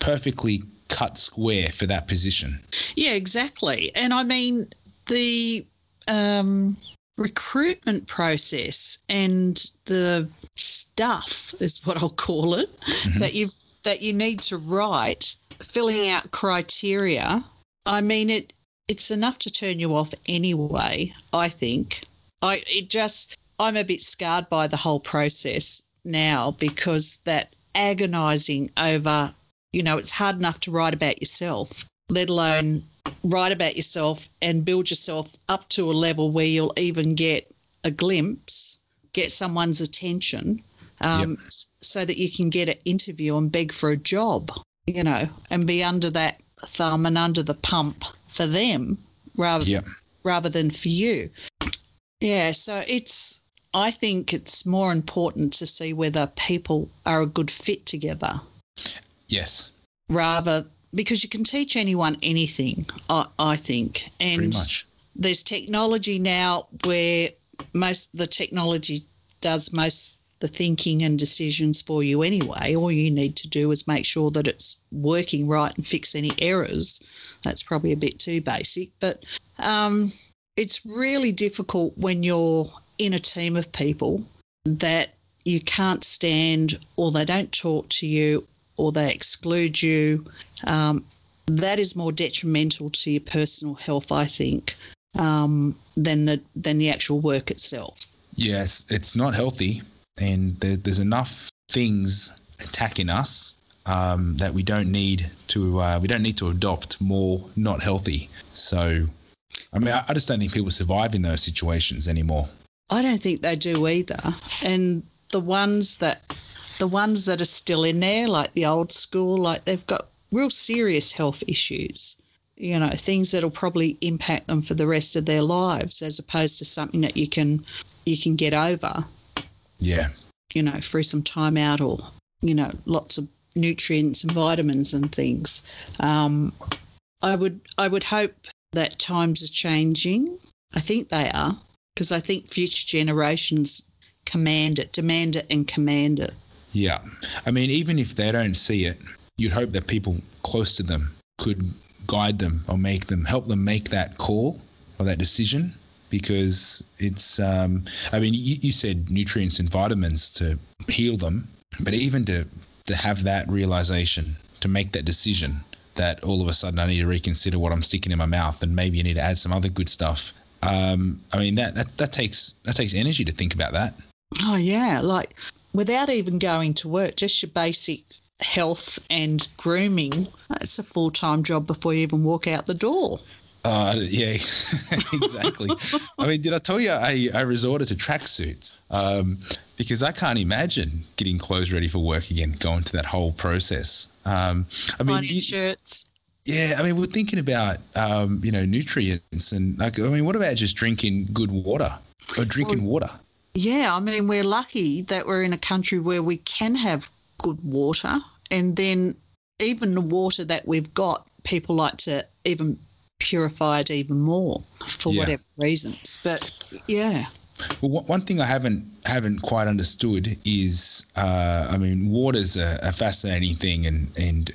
perfectly cut square for that position. Yeah, exactly. And I mean, the um, recruitment process and the stuff is what I'll call it that you that you need to write, filling out criteria. I mean, it it's enough to turn you off anyway. I think. I it just I'm a bit scarred by the whole process now because that agonising over you know, it's hard enough to write about yourself, let alone write about yourself and build yourself up to a level where you'll even get a glimpse, get someone's attention, um, s- so that you can get an interview and beg for a job, you know, and be under that thumb and under the pump for them rather Yeah. rather than for you. Yeah, so it's I think it's more important to see whether people are a good fit together Yes. rather because you can teach anyone anything, I, I think. And Pretty much. there's technology now where most the technology does most the thinking and decisions for you anyway. All you need to do is make sure that it's working right and fix any errors. That's probably a bit too basic, but um, it's really difficult when you're in a team of people that you can't stand or they don't talk to you or they exclude you. Um, that is more detrimental to your personal health, I think, um, than the than the actual work itself. Yes, it's not healthy, and there, there's enough things attacking us um, that we don't need to uh, we don't need to adopt more not healthy. So, I mean, I, I just don't think people survive in those situations anymore. I don't think they do either. And the ones that the ones that are still in there, like the old school, like they've got real serious health issues. You know, things that'll probably impact them for the rest of their lives, as opposed to something that you can you can get over. Yeah, You know, through some time out or you know, lots of nutrients and vitamins and things. Um, I would I would hope that times are changing. I think they are because I think future generations command it, demand it, and command it. yeah. I mean, even if they don't see it, you'd hope that people close to them could guide them or make them help them make that call or that decision because it's um, I mean you, you said nutrients and vitamins to heal them but even to to have that realization to make that decision that all of a sudden I need to reconsider what I'm sticking in my mouth and maybe I need to add some other good stuff um, I mean that, that that takes that takes energy to think about that Oh yeah, like without even going to work, just your basic health and grooming. It's a full time job before you even walk out the door. Uh, yeah, [laughs] exactly. I mean, did I tell you I, I resorted to tracksuits? Um, because I can't imagine getting clothes ready for work again, going to that whole process. Um, I mean, you- shirts. yeah, I mean, we're thinking about, um, you know, nutrients and like, I mean, what about just drinking good water or drinking water? Yeah, I mean, we're lucky that we're in a country where we can have good water, and then even the water that we've got, people like to even purify it even more for Yeah. whatever reasons. But yeah, Well, one- thing I haven't haven't quite understood is, uh, I mean, water's a, a fascinating thing, and and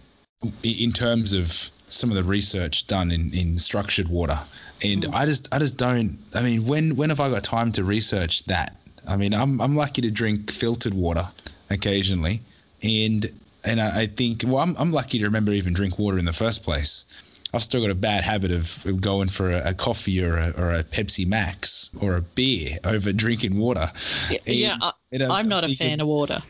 in terms of some of the research done in, in structured water, and I just I just don't. I mean, when when have I got time to research that? I mean, I'm I'm lucky to drink filtered water occasionally, and and I, I think well, I'm I'm lucky to remember even drink water in the first place. I've still got a bad habit of going for a, a coffee or a, or a Pepsi Max or a beer over drinking water. yeah, I, And, uh, I'm not a fan of water.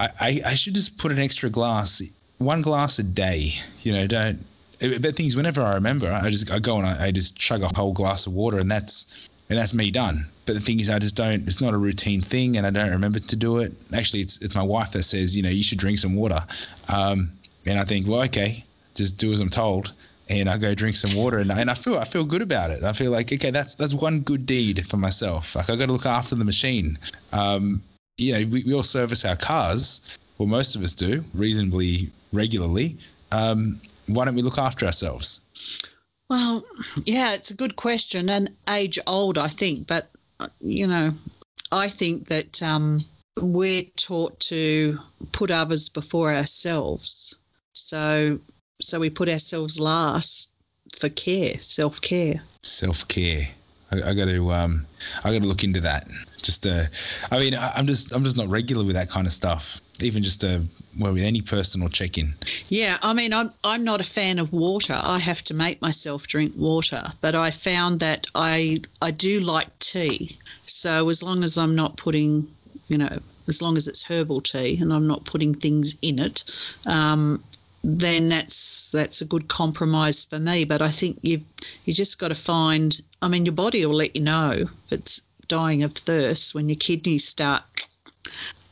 I, I, I should just put an extra glass, one glass a day. You know, don't. But the thing is, whenever I remember, I just I go and I, I just chug a whole glass of water, and that's and that's me done. But the thing is, I just don't. It's not a routine thing, and I don't remember to do it. Actually, it's it's my wife that says, you know, you should drink some water. Um, and I think, well, okay, just do as I'm told. And I go drink some water, and, and I feel I feel good about it. I feel like okay, that's that's one good deed for myself. Like I got to look after the machine. Um, you know, we, we all service our cars, well, most of us do reasonably regularly. Um, why don't we look after ourselves? Well, yeah, it's a good question and age old, I think. But, you know, I think that um, we're taught to put others before ourselves. So, so we put ourselves last for care, self care. Self care. I, I got to um, I got to look into that. Just uh, I mean, I, I'm just I'm just not regular with that kind of stuff. Even just uh, well, with any personal check in. Yeah, I mean, I'm I'm not a fan of water. I have to make myself drink water, but I found that I I do like tea. So as long as I'm not putting, you know, as long as it's herbal tea and I'm not putting things in it, um, then that's that's a good compromise for me. But I think you you just got to find. I mean, your body will let you know if it's dying of thirst when your kidneys start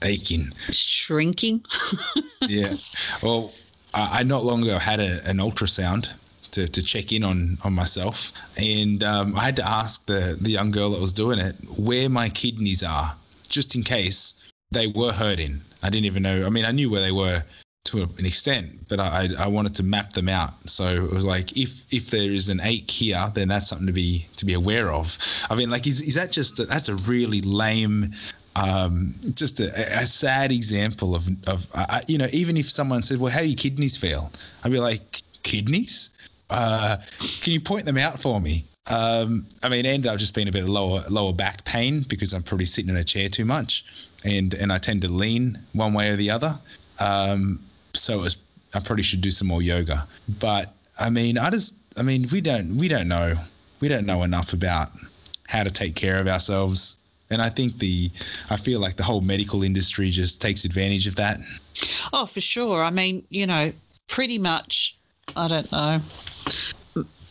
Aching. shrinking. [laughs] yeah. Well, I, I not long ago had a, an ultrasound to, to check in on, on myself, and um, I had to ask the, the young girl that was doing it where my kidneys are, just in case they were hurting. I didn't even know. I mean, I knew where they were to an extent, but I, I wanted to map them out. So it was like, if if there is an ache here, then that's something to be to be aware of. I mean, like, is, is that just a, that's a really lame um, just a, a sad example of, of uh, you know, even if someone said, well, how do your kidneys feel? I'd be like, kidneys? Uh, can you point them out for me? Um, I mean, and I've just been a bit of lower lower back pain because I'm probably sitting in a chair too much, and and I tend to lean one way or the other. Um, so it was, I probably should do some more yoga. But I mean, I just, I mean, we don't we don't know we don't know enough about how to take care of ourselves. And I think the, I feel like the whole medical industry just takes advantage of that. Oh, for sure. I mean, you know, pretty much, I don't know,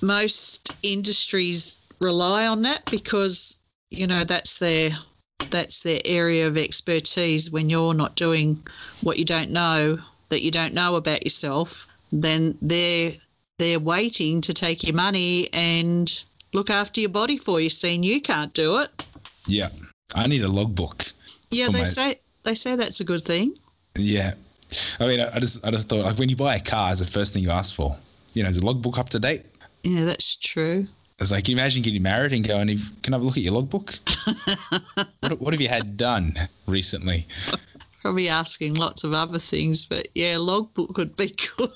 most industries rely on that because, you know, that's their that's their area of expertise when you're not doing what you don't know that you don't know about yourself then they're they're waiting to take your money and look after your body for you seeing you can't do it Yeah, I need a logbook. yeah they my- say they say that's a good thing Yeah, I mean, I, I just, I just thought like when you buy a car, it's the first thing you ask for. You know, is the logbook up to date? yeah that's true It's like, can you imagine getting married and going, can I have a look at your logbook? [laughs] what, what have you had done recently? [laughs] probably asking lots of other things, but yeah, logbook would be [laughs] good.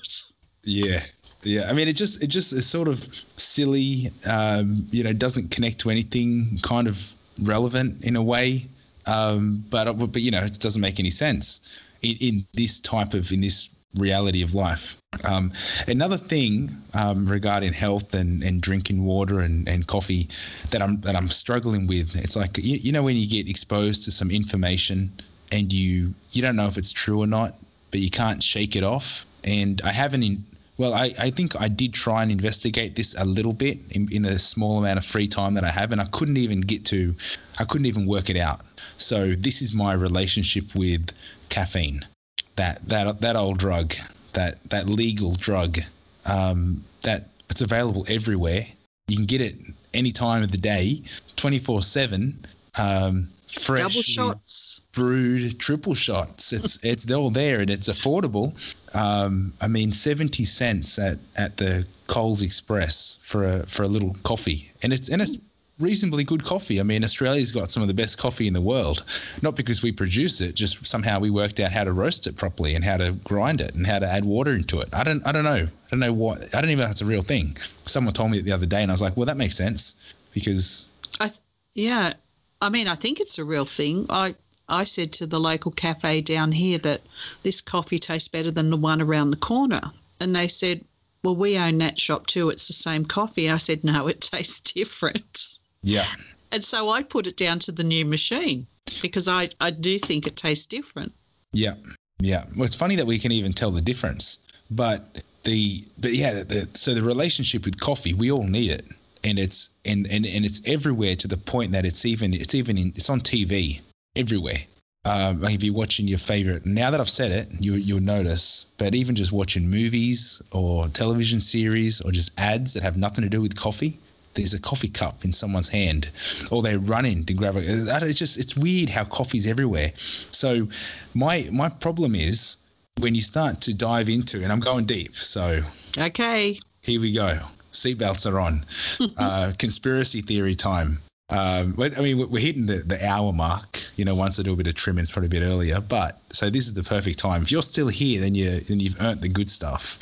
Yeah. Yeah, I mean, it just it just is sort of silly. Um, you know, doesn't connect to anything kind of relevant in a way. Um, but but you know, it doesn't make any sense in, in this type of in this reality of life. Um, another thing um, regarding health and, and drinking water and, and coffee that I'm that I'm struggling with. It's like you, you know when you get exposed to some information and you you don't know if it's true or not, but you can't shake it off. And I haven't in, Well, I, I think I did try and investigate this a little bit in, in a small amount of free time that I have, and I couldn't even get to, I couldn't even work it out. So this is my relationship with caffeine, that that that old drug, that that legal drug, um, that it's available everywhere. You can get it any time of the day, 24 seven. Fresh, Double shots. brewed triple shots. It's [laughs] it's all there and it's affordable. Um, I mean, seventy cents at, at the Coles Express for a for a little coffee, and it's and it's reasonably good coffee. I mean, Australia's got some of the best coffee in the world. Not because we produce it, just somehow we worked out how to roast it properly and how to grind it and how to add water into it. I don't I don't know. I don't know what. I don't even know if that's a real thing. Someone told me it the other day, and I was like, well, that makes sense because I th- yeah, I mean, I think it's a real thing. I I said to the local cafe down here that this coffee tastes better than the one around the corner, and they said, "Well, we own that shop too. It's the same coffee." I said, "No, it [laughs] tastes different." yeah, And so I put it down to the new machine because I I do think it tastes different. Yeah, yeah. Well, it's funny that we can even tell the difference, but the but yeah. The, so the relationship with coffee, we all need it, and it's and, and and it's everywhere to the point that it's even it's even in it's on TV everywhere. Um, like if you're watching your favorite, now that I've said it, you you'll notice. But even just watching movies or television series or just ads that have nothing to do with coffee, there's a coffee cup in someone's hand, or they're running to grab it. It's just it's weird how coffee's everywhere. So my my problem is when you start to dive into, and I'm going deep. So Okay, here we go. Seatbelts are on. [laughs] uh, conspiracy theory time. Um, I mean, we're hitting the, the hour mark. You know, once I do a bit of trimming, it's probably a bit earlier. But so this is the perfect time. If you're still here, then you then you've earned the good stuff.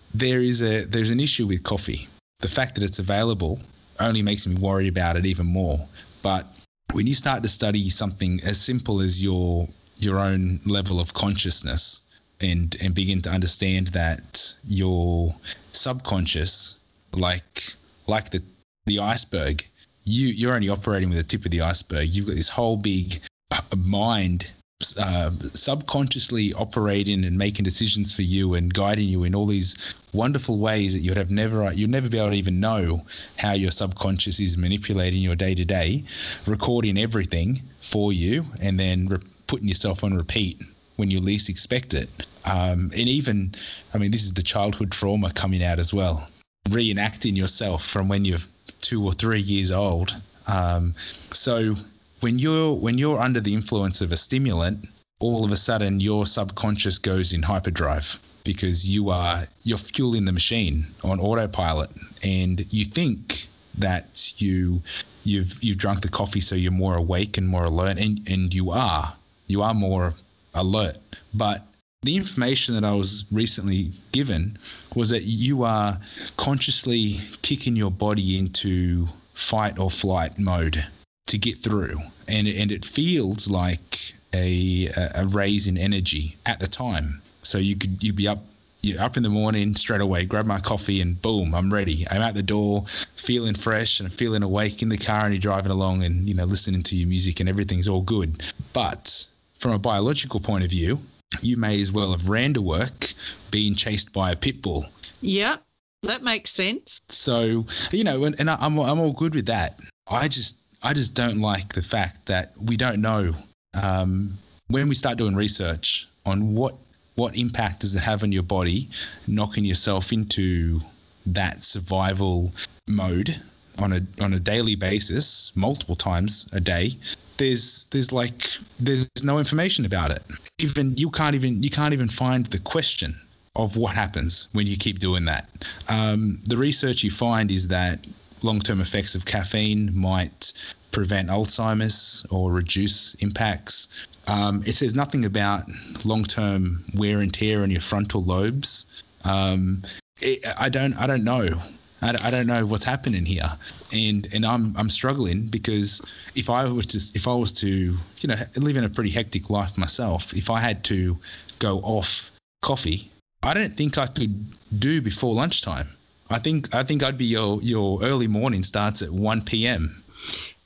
[laughs] there is a there's an issue with coffee. The fact that it's available only makes me worry about it even more. But when you start to study something as simple as your your own level of consciousness and and begin to understand that your subconscious like like the the iceberg you you're only operating with the tip of the iceberg you've got this whole big uh, mind uh, subconsciously operating and making decisions for you and guiding you in all these wonderful ways that you'd have never you'd never be able to even know how your subconscious is manipulating your day to day, recording everything for you and then re- putting yourself on repeat when you least expect it. Um, and even, I mean, this is the childhood trauma coming out as well. Reenacting yourself from when you're two or three years old. Um, so when you're when you're under the influence of a stimulant, all of a sudden your subconscious goes in hyperdrive because you are you're fueling the machine on autopilot and you think that you you've you've drunk the coffee so you're more awake and more alert and, and you are you are more alert but the information that I was recently given was that you are consciously kicking your body into fight or flight mode to get through, and and it feels like a a raise in energy at the time. So you could you'd be up you're up in the morning straight away, grab my coffee, and boom, I'm ready. I'm out the door, feeling fresh and feeling awake in the car, and you're driving along and you know listening to your music, and everything's all good. But from a biological point of view, you may as well have ran to work being chased by a pit bull. yeah, that makes sense. So you know, and, and I'm I'm all good with that. I just I just don't like the fact that we don't know um, when we start doing research on what what impact does it have on your body, knocking yourself into that survival mode on a on a daily basis, multiple times a day. There's there's like there's no information about it. Even you can't even you can't even find the question of what happens when you keep doing that. Um, the research you find is that long-term effects of caffeine might prevent Alzheimer's or reduce impacts. Um, it says nothing about long-term wear and tear on your frontal lobes. Um, it, I don't I don't know. I, I don't know what's happening here, and and I'm I'm struggling because if I was to if I was to you know live in a pretty hectic life myself, if I had to go off coffee, I don't think I could do before lunchtime. I think I think I'd be your your early morning starts at 1 p.m.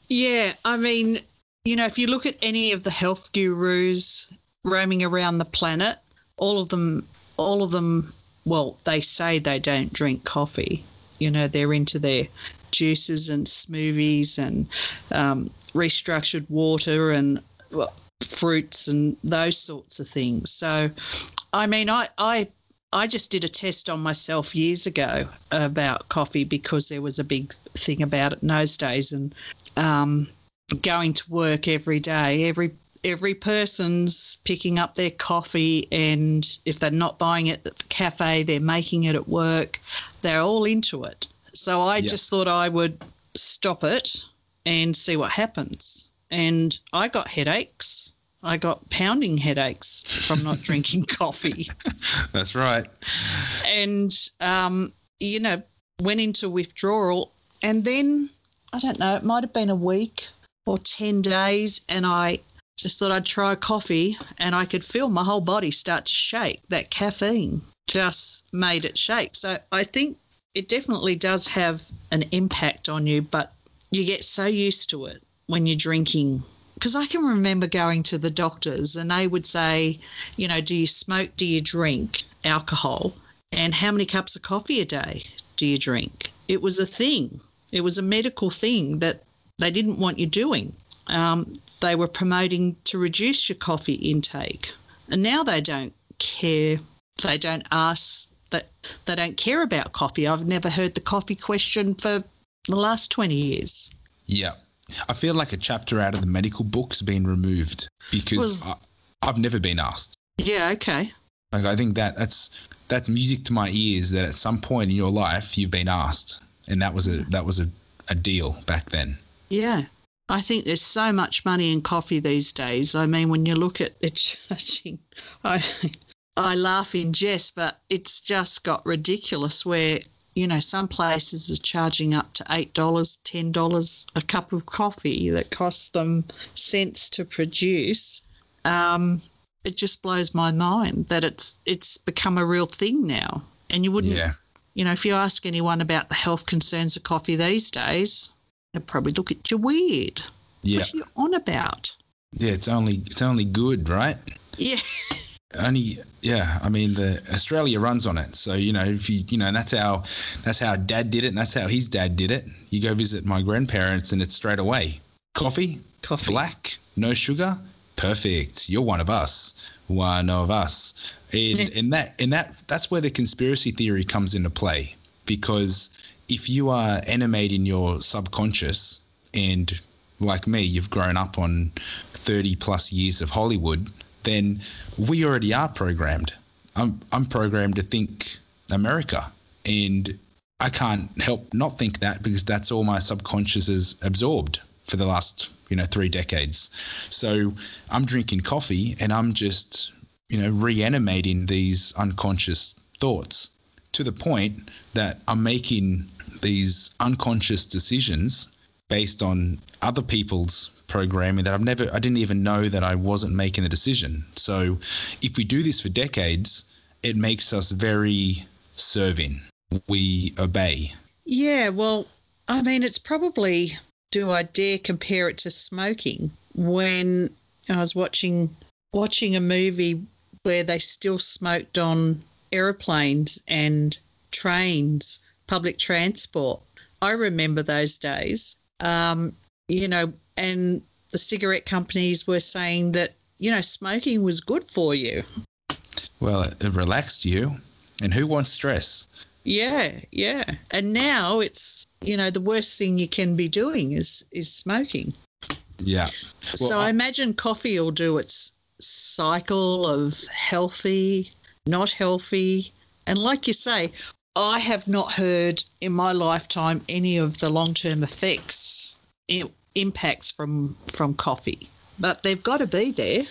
Yeah, I mean, you know, if you look at any of the health gurus roaming around the planet, all of them, all of them well, they say they don't drink coffee. You know, they're into their juices and smoothies and um, restructured water and fruits and those sorts of things. So, I mean, I, I I just did a test on myself years ago about coffee because there was a big thing about it in those days, and um, going to work every day, every every person's picking up their coffee, and if they're not buying it at the cafe, they're making it at work. They're all into it. So I Yeah. just thought I would stop it and see what happens. And I got headaches. I got pounding headaches from not [laughs] drinking coffee That's right. and um, you know went into withdrawal and then i don't know it might have been a week or 10 days and i just thought i'd try coffee and i could feel my whole body start to shake that caffeine just made it shake so i think it definitely does have an impact on you but you get so used to it when you're drinking because I can remember going to the doctors and they would say, you know, do you smoke, do you drink alcohol, and how many cups of coffee a day do you drink? It was a thing. It was a medical thing that they didn't want you doing. Um, they were promoting to reduce your coffee intake, and now they don't care. They don't ask that. They don't care about coffee. I've never heard the coffee question for the last twenty years. Yeah. I feel like a chapter out of the medical book's been removed because Well- I, I've never been asked. Yeah. Okay. Like I think that that's that's music to my ears that at some point in your life you've been asked, and that was a that was a, a deal back then. Yeah. I think there's so much money in coffee these days. I mean, when you look at the [laughs] charging, I, I laugh in jest, but it's just got ridiculous where, you know, some places are charging up to $8, $10 a cup of coffee that costs them cents to produce. Um, it just blows my mind that it's it's become a real thing now. And you wouldn't Yeah. you know, if you ask anyone about the health concerns of coffee these days, they'll probably look at you weird. Yeah. What are you on about? Yeah. It's only it's only good, right? Yeah. only yeah i mean the australia runs on it so you know if you you know that's how that's how dad did it and that's how his dad did it you go visit my grandparents and it's straight away coffee Coffee. black no sugar perfect you're one of us one of us and Yeah. and that and that that's where the conspiracy theory comes into play because if you are animating your subconscious and like me you've grown up on 30 plus years of hollywood then we already are programmed. I'm i'm programmed to think america. And i can't help not think that because that's all my subconscious has absorbed for the last you know three decades. So i'm drinking coffee and i'm just you know reanimating these unconscious thoughts to the point that i'm making these unconscious decisions based on other people's programming that I've never I didn't even know that I wasn't making a decision. So if we do this for decades, it makes us very serving. We obey. Yeah, well, I mean, it's probably, do I dare compare it to smoking? When I was watching watching a movie where they still smoked on aeroplanes and trains, public transport. I remember those days. Um, you know, and the cigarette companies were saying that, you know, smoking was good for you. Well, it, relaxed you. And who wants stress? Yeah, yeah. And now it's, you know, the worst thing you can be doing is is smoking. Yeah. so I, imagine coffee will do its cycle of healthy, not healthy. And like you say, I have not heard in my lifetime any of the long-term effects, impacts from from coffee. But they've got to be there.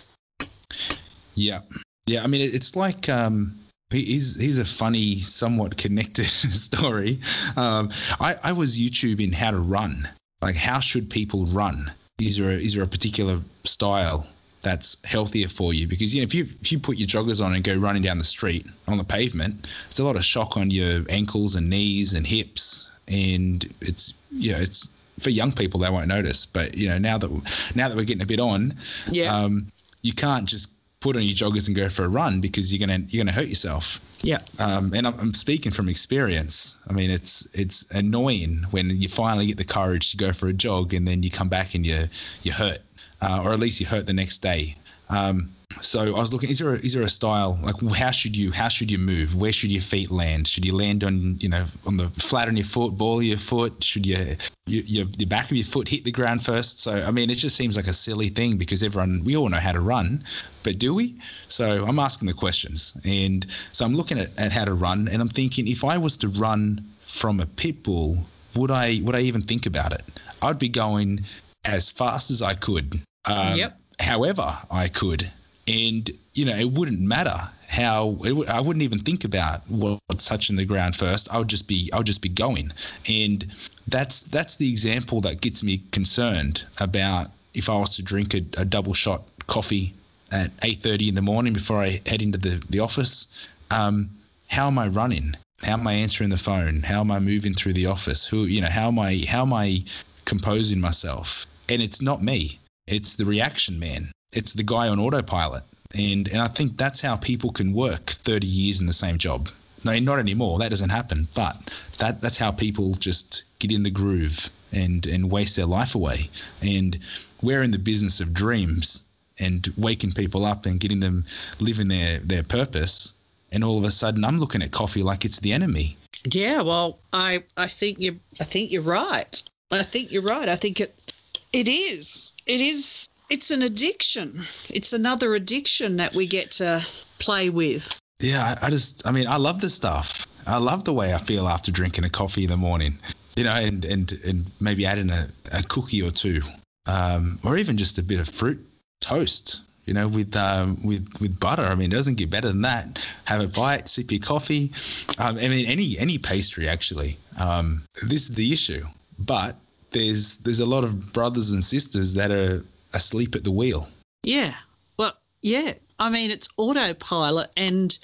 Yeah, yeah. I mean, it's like um, he's he's a funny, somewhat connected [laughs] story. Um, I I was YouTubing how to run. Like, how should people run? Is there a, is there a particular style that's healthier for you? Because you know, if you if you put your joggers on and go running down the street on the pavement, it's a lot of shock on your ankles and knees and hips, and it's you know it's for young people they won't notice, but you know now that now that we're getting a bit on, Yeah. um, you can't just put on your joggers and go for a run because you're gonna you're gonna hurt yourself. Yeah. Um, and I'm, I'm speaking from experience. I mean, it's it's annoying when you finally get the courage to go for a jog and then you come back and you you hurt, uh, or at least you hurt the next day. Um, so I was looking. Is there a, is there a style like how should you how should you move? Where should your feet land? Should you land on you know on the flat on your foot, ball of your foot? Should you your, back of your foot hit the ground first? So I mean, it just seems like a silly thing because everyone we all know how to run, but do we? So I'm asking the questions, and so I'm looking at, at how to run, and I'm thinking if I was to run from a pit bull, would I would I even think about it? I'd be going as fast as I could. Um, Yep. However, I could, and you know, it wouldn't matter how. It w- I wouldn't even think about what's touching the ground first. I would just be, I would just be going, and that's that's the example that gets me concerned about if I was to drink a, a double shot coffee at 8:30 in the morning before I head into the the office. Um, how am I running? How am I answering the phone? How am I moving through the office? Who, you know, how am I how am I composing myself? And it's not me. It's the reaction man. It's the guy on autopilot. And and I think that's how people can work 30 years in the same job. No, not anymore. That doesn't happen. But that that's how people just get in the groove and and waste their life away. And we're in the business of dreams and waking people up and getting them living their their purpose. And all of a sudden, I'm looking at coffee like it's the enemy. Yeah, well, I I think you I think you're right. I think you're right. I think it it is. It is it's an addiction. It's another addiction that we get to play with. Yeah, I, I just, I mean, I love this stuff. I love the way I feel after drinking a coffee in the morning, you know, and and and maybe adding a, a cookie or two, um, or even just a bit of fruit toast, you know, with um, with with butter. I mean, it doesn't get better than that. Have a bite, sip your coffee. Um, I mean, any any pastry actually. Um, this is the issue, but there's there's a lot of brothers and sisters that are asleep at the wheel. Yeah. Well, yeah. I mean, it's autopilot, and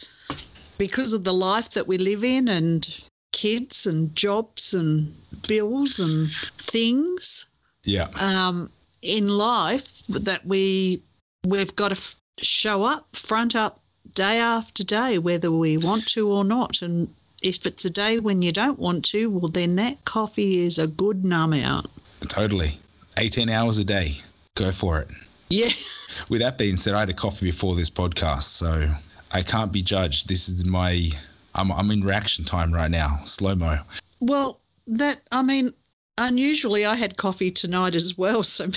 because of the life that we live in, and kids, and jobs, and bills, and things Yeah. um, in life that we we've got to f- show up, front up, day after day, whether we want to or not. And if it's a day when you don't want to, well, then that coffee is a good numb out. Totally. 18 hours a day. Go for it. Yeah. [laughs] With that being said, I had a coffee before this podcast, so I can't be judged. This is my. I'm, I'm in reaction time right now, slow mo. Well, that I mean, unusually I had coffee tonight as well, so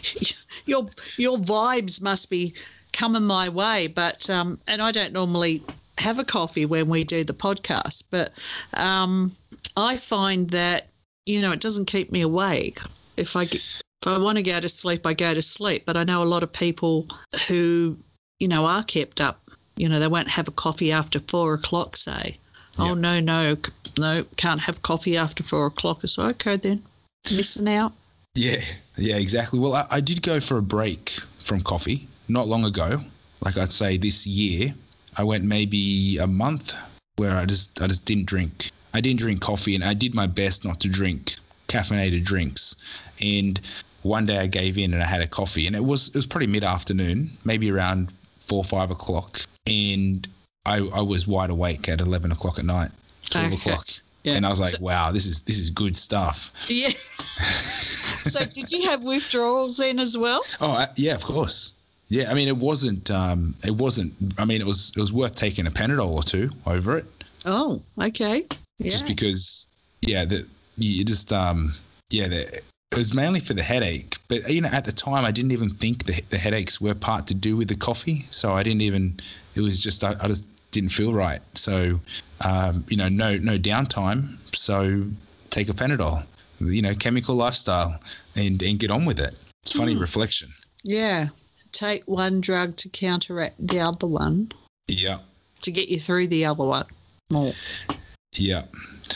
[laughs] your your vibes must be coming my way. But um, and I don't normally have a coffee when we do the podcast, but um, I find that you know it doesn't keep me awake. If I get, if I want to go to sleep, I go to sleep. But I know a lot of people who you know are kept up. You know they won't have a coffee after four o'clock, say. Oh no, no, no, can't have coffee after four o'clock. I said, okay then, missing out. Yeah, yeah, exactly. Well, I, I did go for a break from coffee not long ago. Like I'd say this year, I went maybe a month where I just I just didn't drink. I didn't drink coffee, and I did my best not to drink caffeinated drinks. And one day I gave in and I had a coffee, and it was it was probably mid afternoon, maybe around four or five o'clock, and I I was wide awake at eleven o'clock at night, twelve Okay. o'clock. Yeah. And I was like, So- wow, this is this is good stuff. Yeah. [laughs] so did you have withdrawals then as well? Oh I, yeah, of course. Yeah, I mean it wasn't um it wasn't I mean it was it was worth taking a Panadol or two over it Oh, okay. Yeah. just because yeah that you just um yeah the, it was mainly for the headache but you know at the time I didn't even think the, the headaches were part to do with the coffee so I didn't even it was just I, I just didn't feel right so um you know no no downtime so take a Panadol you know chemical lifestyle and and get on with it it's funny Hmm. reflection yeah. Take one drug to counteract the other one yeah to get you through the other one more. Yeah.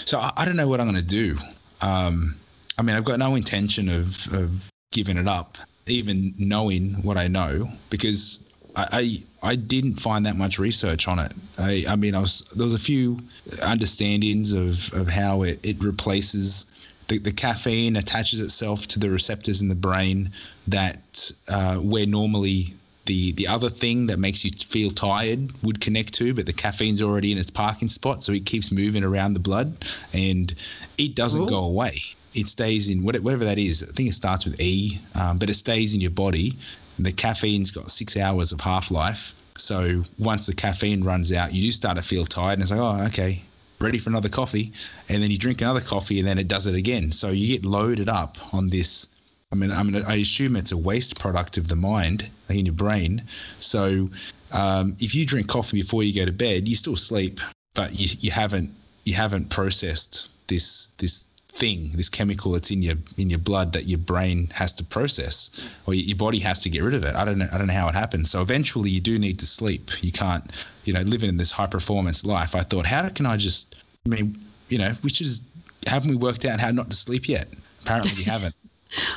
So I, I don't know what I'm going to do. Um, I mean, I've got no intention of, of giving it up, even knowing what I know, because I, I I didn't find that much research on it. I, I mean, I was there was a few understandings of, of how it, it replaces the, the caffeine attaches itself to the receptors in the brain that uh, where normally the the other thing that makes you feel tired would connect to, but the caffeine's already in its parking spot, so it keeps moving around the blood, and it doesn't Ooh. go away. It stays in whatever that is. I think it starts with E, um, but it stays in your body. The caffeine's got six hours of half life, so once the caffeine runs out, you do start to feel tired, and it's like, oh, okay, ready for another coffee, and then you drink another coffee, and then it does it again. So you get loaded up on this. I mean, I mean, I assume it's a waste product of the mind in your brain. So um, if you drink coffee before you go to bed, you still sleep, but you, you haven't you haven't processed this this thing, this chemical that's in your in your blood that your brain has to process, or your, body has to get rid of it. I don't know. I don't know how it happens. So eventually, you do need to sleep. You can't, you know, living in this high performance life. I thought, how can I just? I mean, you know, we should just haven't we worked out how not to sleep yet? Apparently, we haven't. [laughs]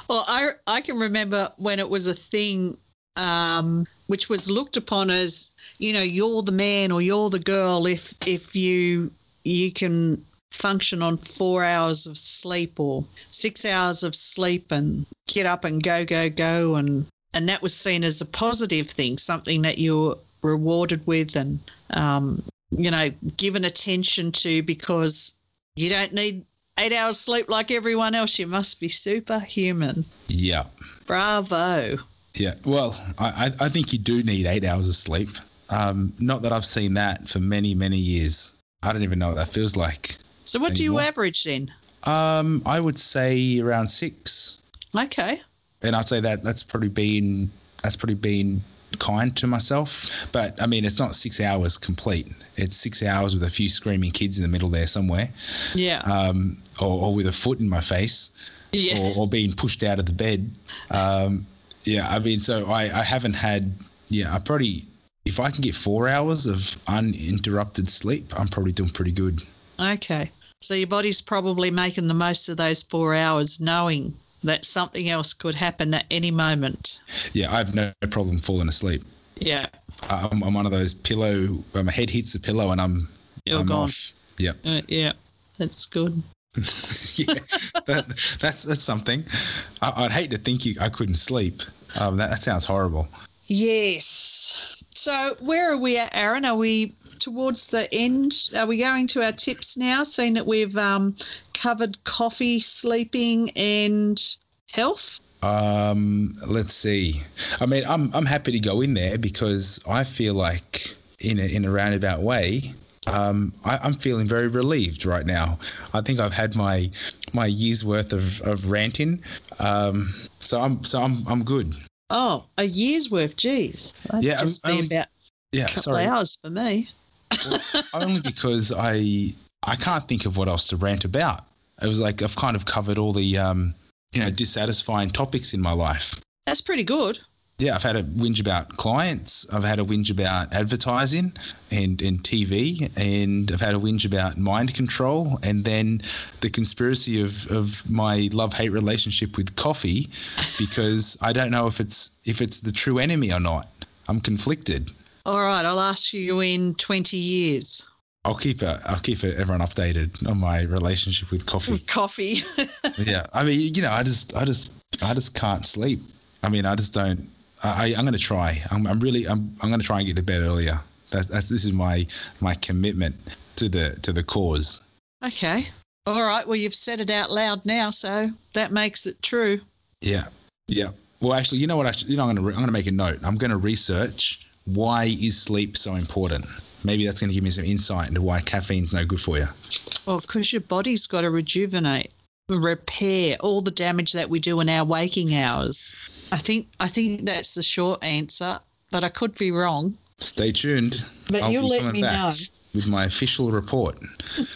Well, I I can remember when it was a thing, um, which was looked upon as you know you're the man or you're the girl if if you you can function on four hours of sleep or six hours of sleep and get up and go go go and and that was seen as a positive thing, something that you're rewarded with and um, you know given attention to because you don't need eight hours sleep like everyone else. You must be superhuman. yeah. Bravo. Yeah, well, I, I I think you do need eight hours of sleep. Um, not that I've seen that for many, many years. I don't even know what that feels like. So what do you average then? Um, I would say around six, Okay. and I'd say that that's probably been that's probably been kind to myself. But I mean, it's not six hours complete. It's six hours with a few screaming kids in the middle there somewhere, Yeah. um, or, or with a foot in my face. yeah. or, or being pushed out of the bed. Um, yeah, I mean, so I, I haven't had, yeah, I probably, if I can get four hours of uninterrupted sleep, I'm probably doing pretty good. Okay. So your body's probably making the most of those four hours, knowing that something else could happen at any moment. Yeah, I have no problem falling asleep. Yeah. I'm, I'm one of those pillow, where my head hits the pillow and I'm, You're I'm gone. off. Yep. Uh, yeah. That's good. [laughs] yeah, that, that's that's something. I, I'd hate to think you I couldn't sleep. Um, that, that sounds horrible. Yes. So where are we at, Aaron? Are we towards the end? Are we going to our tips now, seeing that we've um, covered coffee, sleeping, and health? Um, let's see. I mean, I'm I'm happy to go in there because I feel like in a, in a roundabout way, um, I, I'm feeling very relieved right now. I think I've had my my year's worth of, of ranting. Um, so I'm so I'm I'm good. Oh, a year's worth. Geez. That'd Yeah, just I'm- be about Yeah, a couple sorry. hours for me. Only [laughs] because I I can't think of what else to rant about. It was like I've kind of covered all the um, you know dissatisfying topics in my life. That's pretty good. Yeah, I've had a whinge about clients. I've had a whinge about advertising and, and TV, and I've had a whinge about mind control, and then the conspiracy of, of my love hate relationship with coffee, because I don't know if it's if it's the true enemy or not. I'm conflicted. All right, I'll ask you in 20 years. I'll keep it. I'll keep it, everyone updated on my relationship with coffee. With coffee. [laughs] yeah, I mean, you know, I just, I just, I just can't sleep. I mean, I just don't. I, I'm going to try. I'm, I'm really, I'm, I'm going to try and get to bed earlier. That's, that's, this is my, my commitment to the, to the cause. okay. All right, well, you've said it out loud now, so that makes it true. Yeah, yeah. Well, actually, you know what? You know, I'm going to, I'm going to make a note. I'm going to research why is sleep so important. Maybe that's going to give me some insight into why caffeine's no good for you. Well, because your body's got to rejuvenate, repair all the damage that we do in our waking hours. I think I think that's the short answer, but I could be wrong. Stay tuned. But I'll you'll let me know. with my official report.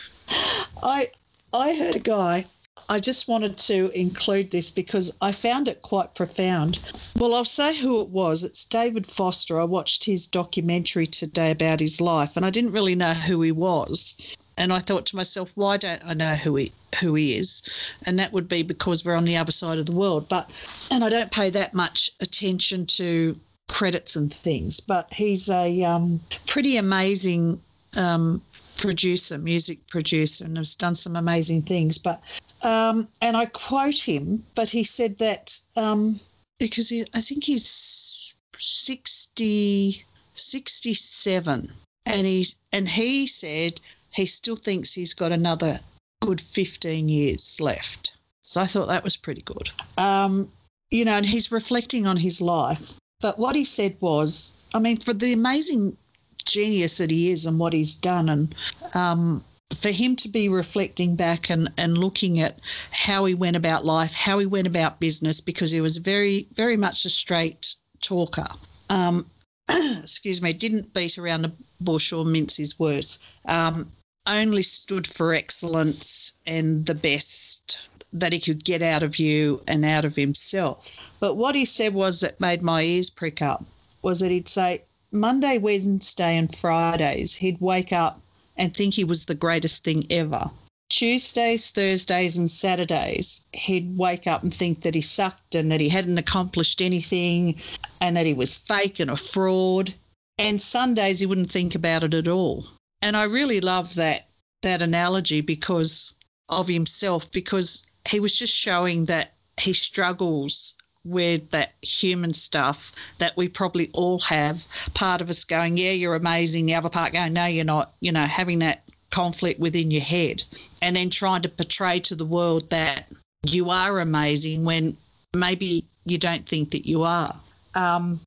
[laughs] I I heard a guy. I just wanted to include this because I found it quite profound. Well, I'll say who it was. It's David Foster. I watched his documentary today about his life, and I didn't really know who he was. And I thought to myself, why don't I know who he who he is? And that would be because we're on the other side of the world. But and I don't pay that much attention to credits and things. But he's a um, pretty amazing um, producer, music producer, and has done some amazing things. But um, and I quote him, but he said that um, because he, I think he's 60, 67, and he's and he said he still thinks he's got another good 15 years left. So I thought that was pretty good. Um, you know, and he's reflecting on his life. But what he said was, I mean, for the amazing genius that he is and what he's done, and um, for him to be reflecting back and, and looking at how he went about life, how he went about business, because he was very, very much a straight talker. Um, [clears throat] excuse me, didn't beat around the bush or mince his words. Um, only stood for excellence and the best that he could get out of you and out of himself. But what he said was that made my ears prick up was that he'd say Monday, Wednesday, and Fridays he'd wake up and think he was the greatest thing ever. Tuesdays, Thursdays, and Saturdays, he'd wake up and think that he sucked and that he hadn't accomplished anything and that he was fake and a fraud. And Sundays, he wouldn't think about it at all. And I really love that that analogy because of himself, because he was just showing that he struggles with that human stuff that we probably all have. Part of us going, Yeah, you're amazing. The other part going, No, you're not. You know, having that conflict within your head and then trying to portray to the world that you are amazing when maybe you don't think that you are. Um,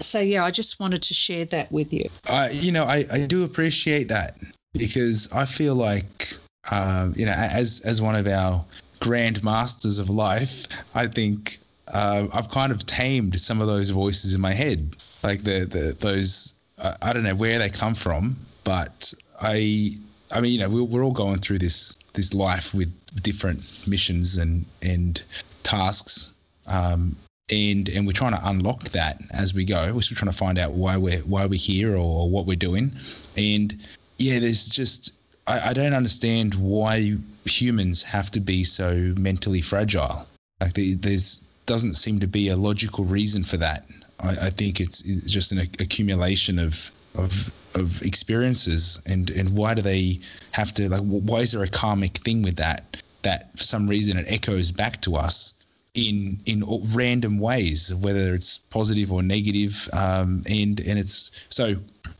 so, yeah, I just wanted to share that with you. I, you know, I, I do appreciate that because I feel like, um, you know, as, as one of our grand masters of life, I think uh, I've kind of tamed some of those voices in my head, like the, the those uh, I don't know where they come from, but I I mean you know we're, we're all going through this this life with different missions and and tasks. Um, and and we're trying to unlock that as we go. We're still trying to find out why we're why we're here or, or what we're doing. And yeah, there's just I, I don't understand why humans have to be so mentally fragile. Like there's doesn't seem to be a logical reason for that. I, I think it's, it's, just an accumulation of of of experiences, and and why do they have to like? Why is there a karmic thing with that? That for some reason it echoes back to us in in random ways, whether it's positive or negative, um, and and it's so.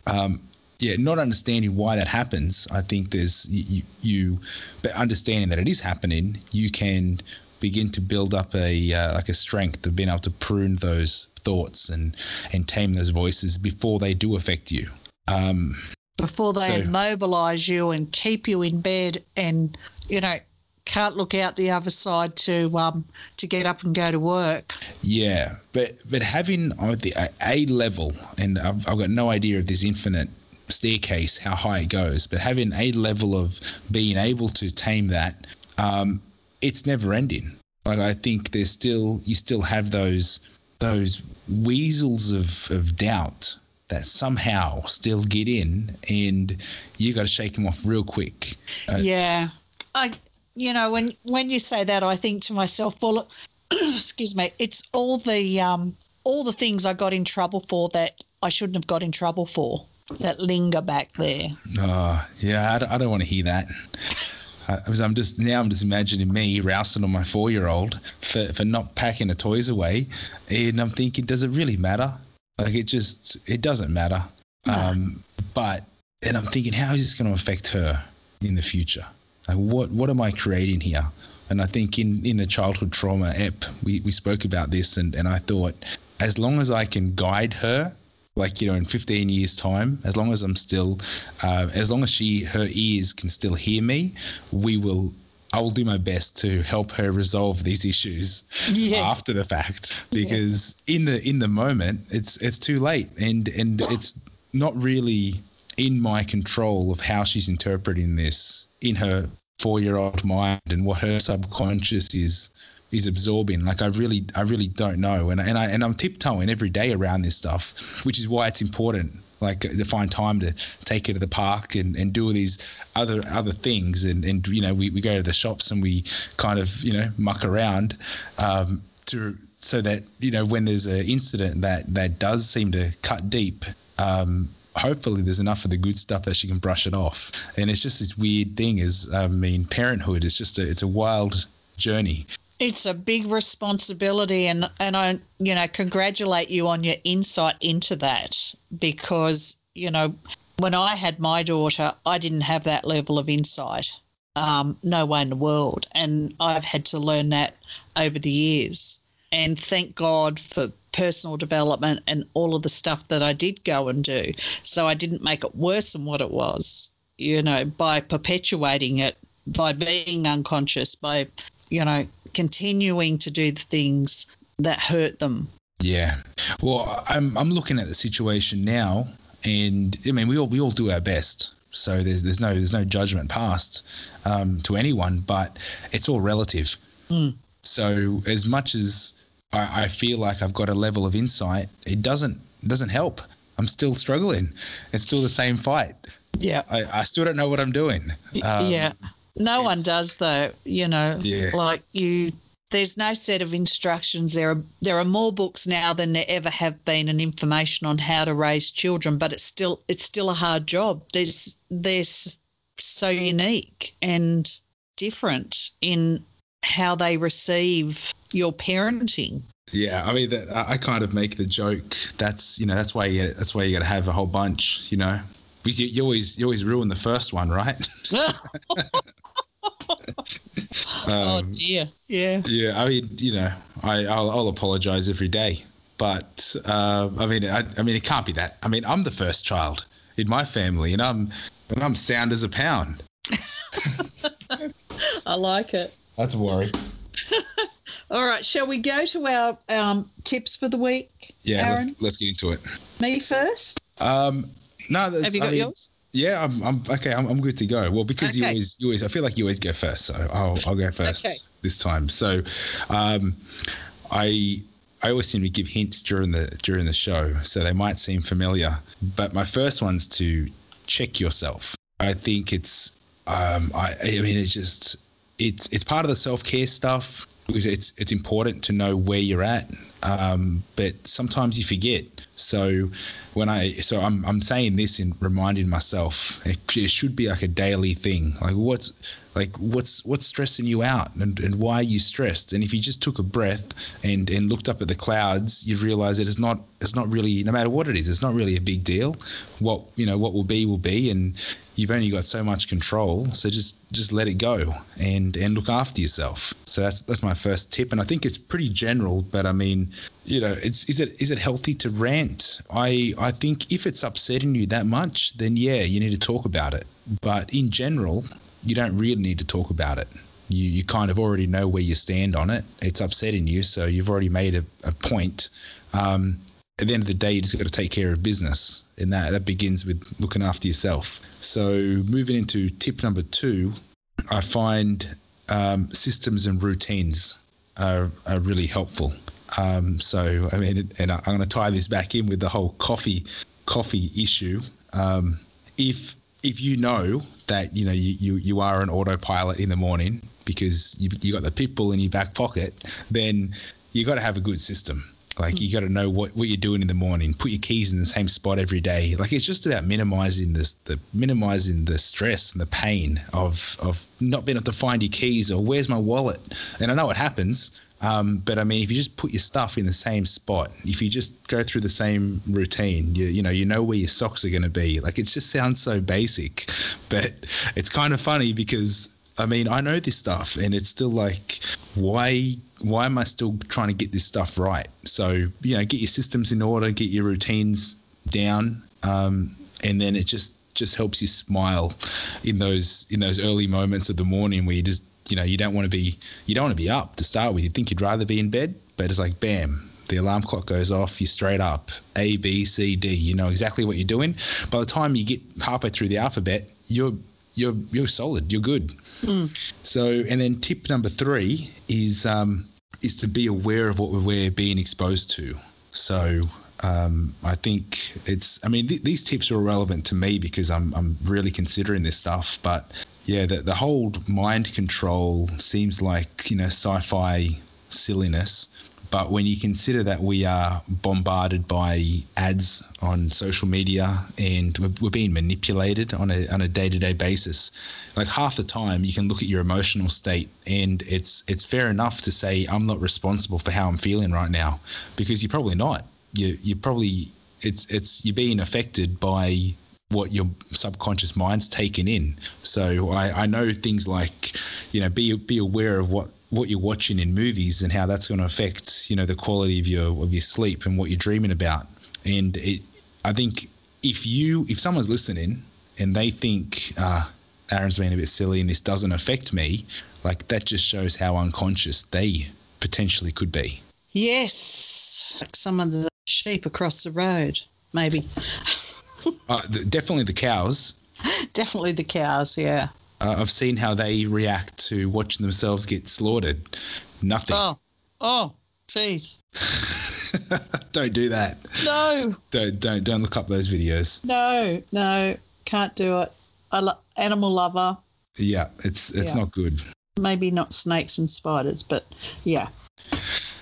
Um, yeah, not understanding why that happens, I think there's you, you, but understanding that it is happening, you can begin to build up a uh, like a strength of being able to prune those thoughts and and tame those voices before they do affect you. Um, before they so, immobilize you and keep you in bed and you know can't look out the other side to um to get up and go to work. Yeah, but but having the a level, and I've, I've got no idea of this infinite staircase how high it goes, but having a level of being able to tame that um, it's never ending. Like I think there's still you still have those those weasels of, of doubt that somehow still get in and you got to shake them off real quick. Uh, yeah. I you know when when you say that I think to myself well [clears throat] excuse me it's all the um all the things I got in trouble for that I shouldn't have got in trouble for that linger back there. Oh, yeah, I don't, I don't want to hear that. Because I'm just now I'm just imagining me rousing on my four year old for, for not packing the toys away, and I'm thinking, does it really matter? Like it just it doesn't matter. No. Um, but and I'm thinking, how is this going to affect her in the future? Like what what am I creating here? And I think in, in the childhood trauma app, we, we spoke about this, and, and I thought, as long as I can guide her like you know in 15 years time as long as i'm still uh, as long as she her ears can still hear me we will I will do my best to help her resolve these issues yeah. after the fact because yeah. in the in the moment it's it's too late and and it's not really in my control of how she's interpreting this in her four year old mind and what her subconscious is is absorbing. Like I really, I really don't know, and and I and I'm tiptoeing every day around this stuff, which is why it's important. Like to find time to take her to the park and, and do all these other other things, and and you know we, we go to the shops and we kind of you know muck around, um, to so that you know when there's an incident that that does seem to cut deep. Um, hopefully there's enough of the good stuff that she can brush it off. And it's just this weird thing is, I mean, parenthood is just a, it's a wild journey It's a big responsibility, and and I you know congratulate you on your insight into that because you know when I had my daughter, I didn't have that level of insight. Um, no way in the world, and I've had to learn that over the years. And thank God for personal development and all of the stuff that I did go and do. So I didn't make it worse than what it was, you know, by perpetuating it, by being unconscious, by, you know, continuing to do the things that hurt them. Yeah. Well, I'm I'm looking at the situation now, and I mean we all we all do our best. So there's there's no there's no judgment passed um, to anyone, but it's all relative. Mm. So as much as I, I feel like I've got a level of insight, it doesn't it doesn't help. I'm still struggling. It's still the same fight. Yeah. I, I still don't know what I'm doing. Um, yeah. No one does though, you know. Yeah. Like you there's no set of instructions. There are there are more books now than there ever have been and information on how to raise children, but it's still it's still a hard job. There's there's so unique and different in how they receive your parenting. Yeah, I mean, that, I I kind of make the joke. That's you know, that's why you that's why you got to have a whole bunch. You know, because you, you always you always ruin the first one, right? [laughs] [laughs] oh Um, dear. Yeah. Yeah, I mean, you know, I I'll, I'll apologize every day, but uh, I mean, I, I mean, it can't be that. I mean, I'm the first child in my family, and I'm and I'm sound as a pound. [laughs] I like it. That's a worry. All right, shall we go to our um, tips for the week? Yeah, Aaron, let's, let's get into it. me first. Um, no, that's, Have you I got mean, yours? Yeah, I'm, I'm okay. I'm, I'm good to go. Well, because you always, you always, I feel like you always go first, so I'll, I'll go first Okay. this time. So, um, I, I always seem to give hints during the during the show, so they might seem familiar. But my first one's to check yourself. I think it's, um, I, I mean, it's just, it's, it's part of the self care stuff because it's, it's important to know where you're at. Um, but sometimes you forget. So when I, so I'm, I'm saying this and reminding myself, it, it should be like a daily thing. Like what's, like what's, what's stressing you out and, and why are you stressed? And if you just took a breath and, and looked up at the clouds, you'd realize that it's not, it's not really, no matter what it is, it's not really a big deal. What, you know, what will be will be. And you've only got so much control. So just, just let it go and, and look after yourself. So that's, that's my first tip. And I think it's pretty general, but I mean, you know, it's, is it, is it healthy to rant? I, I think if it's upsetting you that much, then yeah, you need to talk about it. But in general, you don't really need to talk about it. You, you kind of already know where you stand on it. It's upsetting you, so you've already made a, a point. Um, at the end of the day, you just got to take care of business, and that that begins with looking after yourself. So moving into tip number two, I find um, systems and routines are, are really helpful. Um, so I mean, and I'm going to tie this back in with the whole coffee coffee issue. Um, if if you know that you know you, you, you are an autopilot in the morning because you, you got the pit bull in your back pocket, then you got to have a good system. Like you got to know what, what you're doing in the morning. Put your keys in the same spot every day. Like it's just about minimizing this, the minimizing the stress and the pain of of not being able to find your keys or where's my wallet. And I know it happens, um, but I mean if you just put your stuff in the same spot, if you just go through the same routine, you you know you know where your socks are going to be. Like it just sounds so basic, but it's kind of funny because I mean, I know this stuff, and it's still like, why, why am I still trying to get this stuff right? So, you know, get your systems in order, get your routines down, um, and then it just just helps you smile in those in those early moments of the morning where you just, you know, you don't want to be you don't want to be up to start with. You think you'd rather be in bed, but it's like, bam. The alarm clock goes off, you're straight up. A, B, C, D. You know exactly what you're doing. By the time you get halfway through the alphabet, you're you're you're solid. You're good. So, and then tip number three is um, is to be aware of what we're being exposed to. So, um, I think it's. I mean, th- these tips are relevant to me because I'm I'm really considering this stuff. But yeah, the the whole mind control seems like you know sci-fi silliness, But when you consider that we are bombarded by ads on social media and we're, being manipulated on a on a day to day basis, like half the time you can look at your emotional state and it's it's fair enough to say I'm not responsible for how I'm feeling right now because you're probably not. You you probably it's it's you're being affected by what your subconscious mind's taken in. So I, I know things like, you know, be be aware of what what you're watching in movies and how that's going to affect, you know, the quality of your of your sleep and what you're dreaming about. And it, I think if you if someone's listening and they think, uh, Aaron's being a bit silly and this doesn't affect me, like that just shows how unconscious they potentially could be. Yes, like some of the sheep across the road, maybe. Uh, definitely the cows. [laughs] Definitely the cows, yeah. Uh, I've seen how they react to watching themselves get slaughtered. Nothing. Oh, oh, jeez. [laughs] don't do that. No, Don't don't don't look up those videos. no, no, can't do it. I lo- animal lover. Yeah, it's it's Yeah. not good. Maybe not snakes and spiders, but yeah.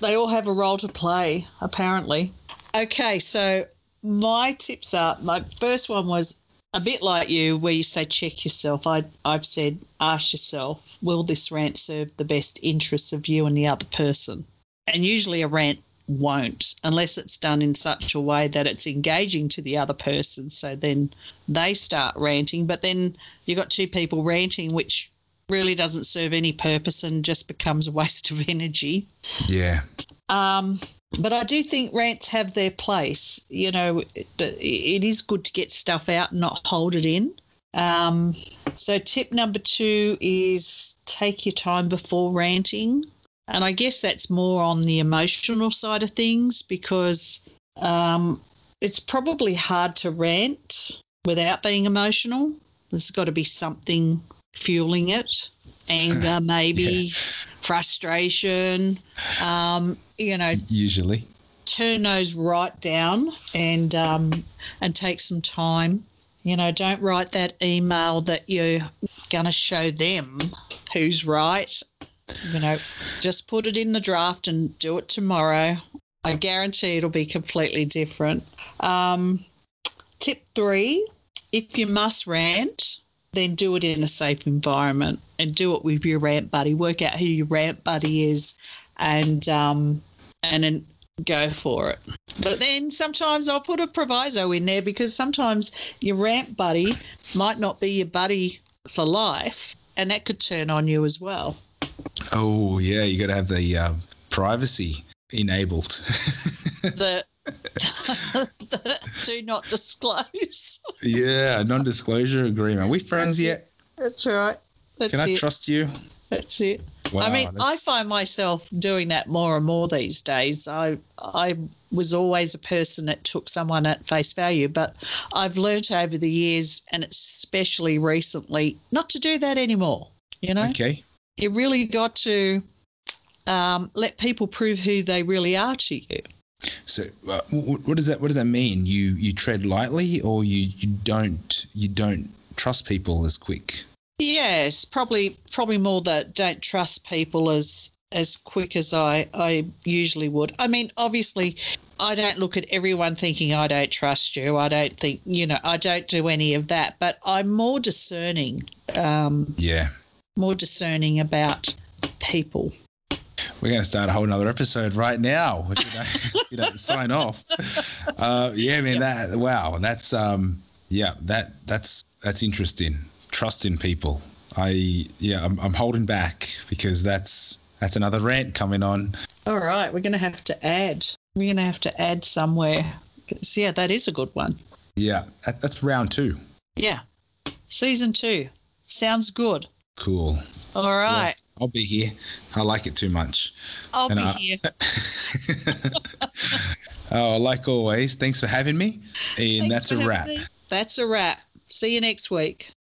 They all have a role to play, apparently. Okay, so my tips are my first one was a bit like you, where you say check yourself. I, I've said ask yourself, will this rant serve the best interests of you and the other person? And usually a rant won't, unless it's done in such a way that it's engaging to the other person. So then they start ranting, but then you've got two people ranting, which really doesn't serve any purpose and just becomes a waste of energy. Yeah. Um, but I do think rants have their place. You know, it, it is good to get stuff out and not hold it in. Um, so, tip number two is take your time before ranting. And I guess that's more on the emotional side of things because um, it's probably hard to rant without being emotional. There's got to be something fueling it anger, [laughs] maybe, frustration. Um, you know, Usually. turn those right down and um, and take some time. You know, don't write that email that you're gonna show them who's right. You know, just put it in the draft and do it tomorrow. I guarantee it'll be completely different. Um, tip three: if you must rant, then do it in a safe environment and do it with your rant buddy. Work out who your rant buddy is, and um, and then go for it. But then sometimes I'll put a proviso in there because sometimes your rant buddy might not be your buddy for life, and that could turn on you as well. Oh yeah, you got to have the uh, privacy enabled. [laughs] The, the [laughs] do not disclose. [laughs] yeah, non-disclosure agreement. Are we friends yet? That's right. That's Can I it. trust you? That's it. Wow, I mean, I find myself doing that more and more these days. I I was always a person that took someone at face value, but I've learnt over the years, and especially recently, not to do that anymore. You know, Okay. you really got to um, let people prove who they really are to you. So uh, what does that what does that mean? You you tread lightly, or you, you don't you don't trust people as quick? Yes, probably probably more that don't trust people as as quick as I I usually would. I mean, obviously, I don't look at everyone thinking I don't trust you. I don't think you know I don't do any of that. But I'm more discerning, um, Yeah. more discerning about people. We're going to start a whole nother episode right now. If you don't, [laughs] you don't sign off. Uh, yeah, man. That wow. That's um. Yeah. That that's that's interesting. Trust in people. I yeah. I'm, I'm holding back because that's that's another rant coming on. All right, we're going to have to add. We're going to have to add somewhere. 'Cause, yeah, that is a good one. Yeah. That, that's round two. Yeah, season two sounds good. Cool. All right, I'll be here. I like it too much. I'll And be I- here. [laughs] oh, like always, thanks for having me. And Thanks that's a wrap. me. That's a wrap. See you next week.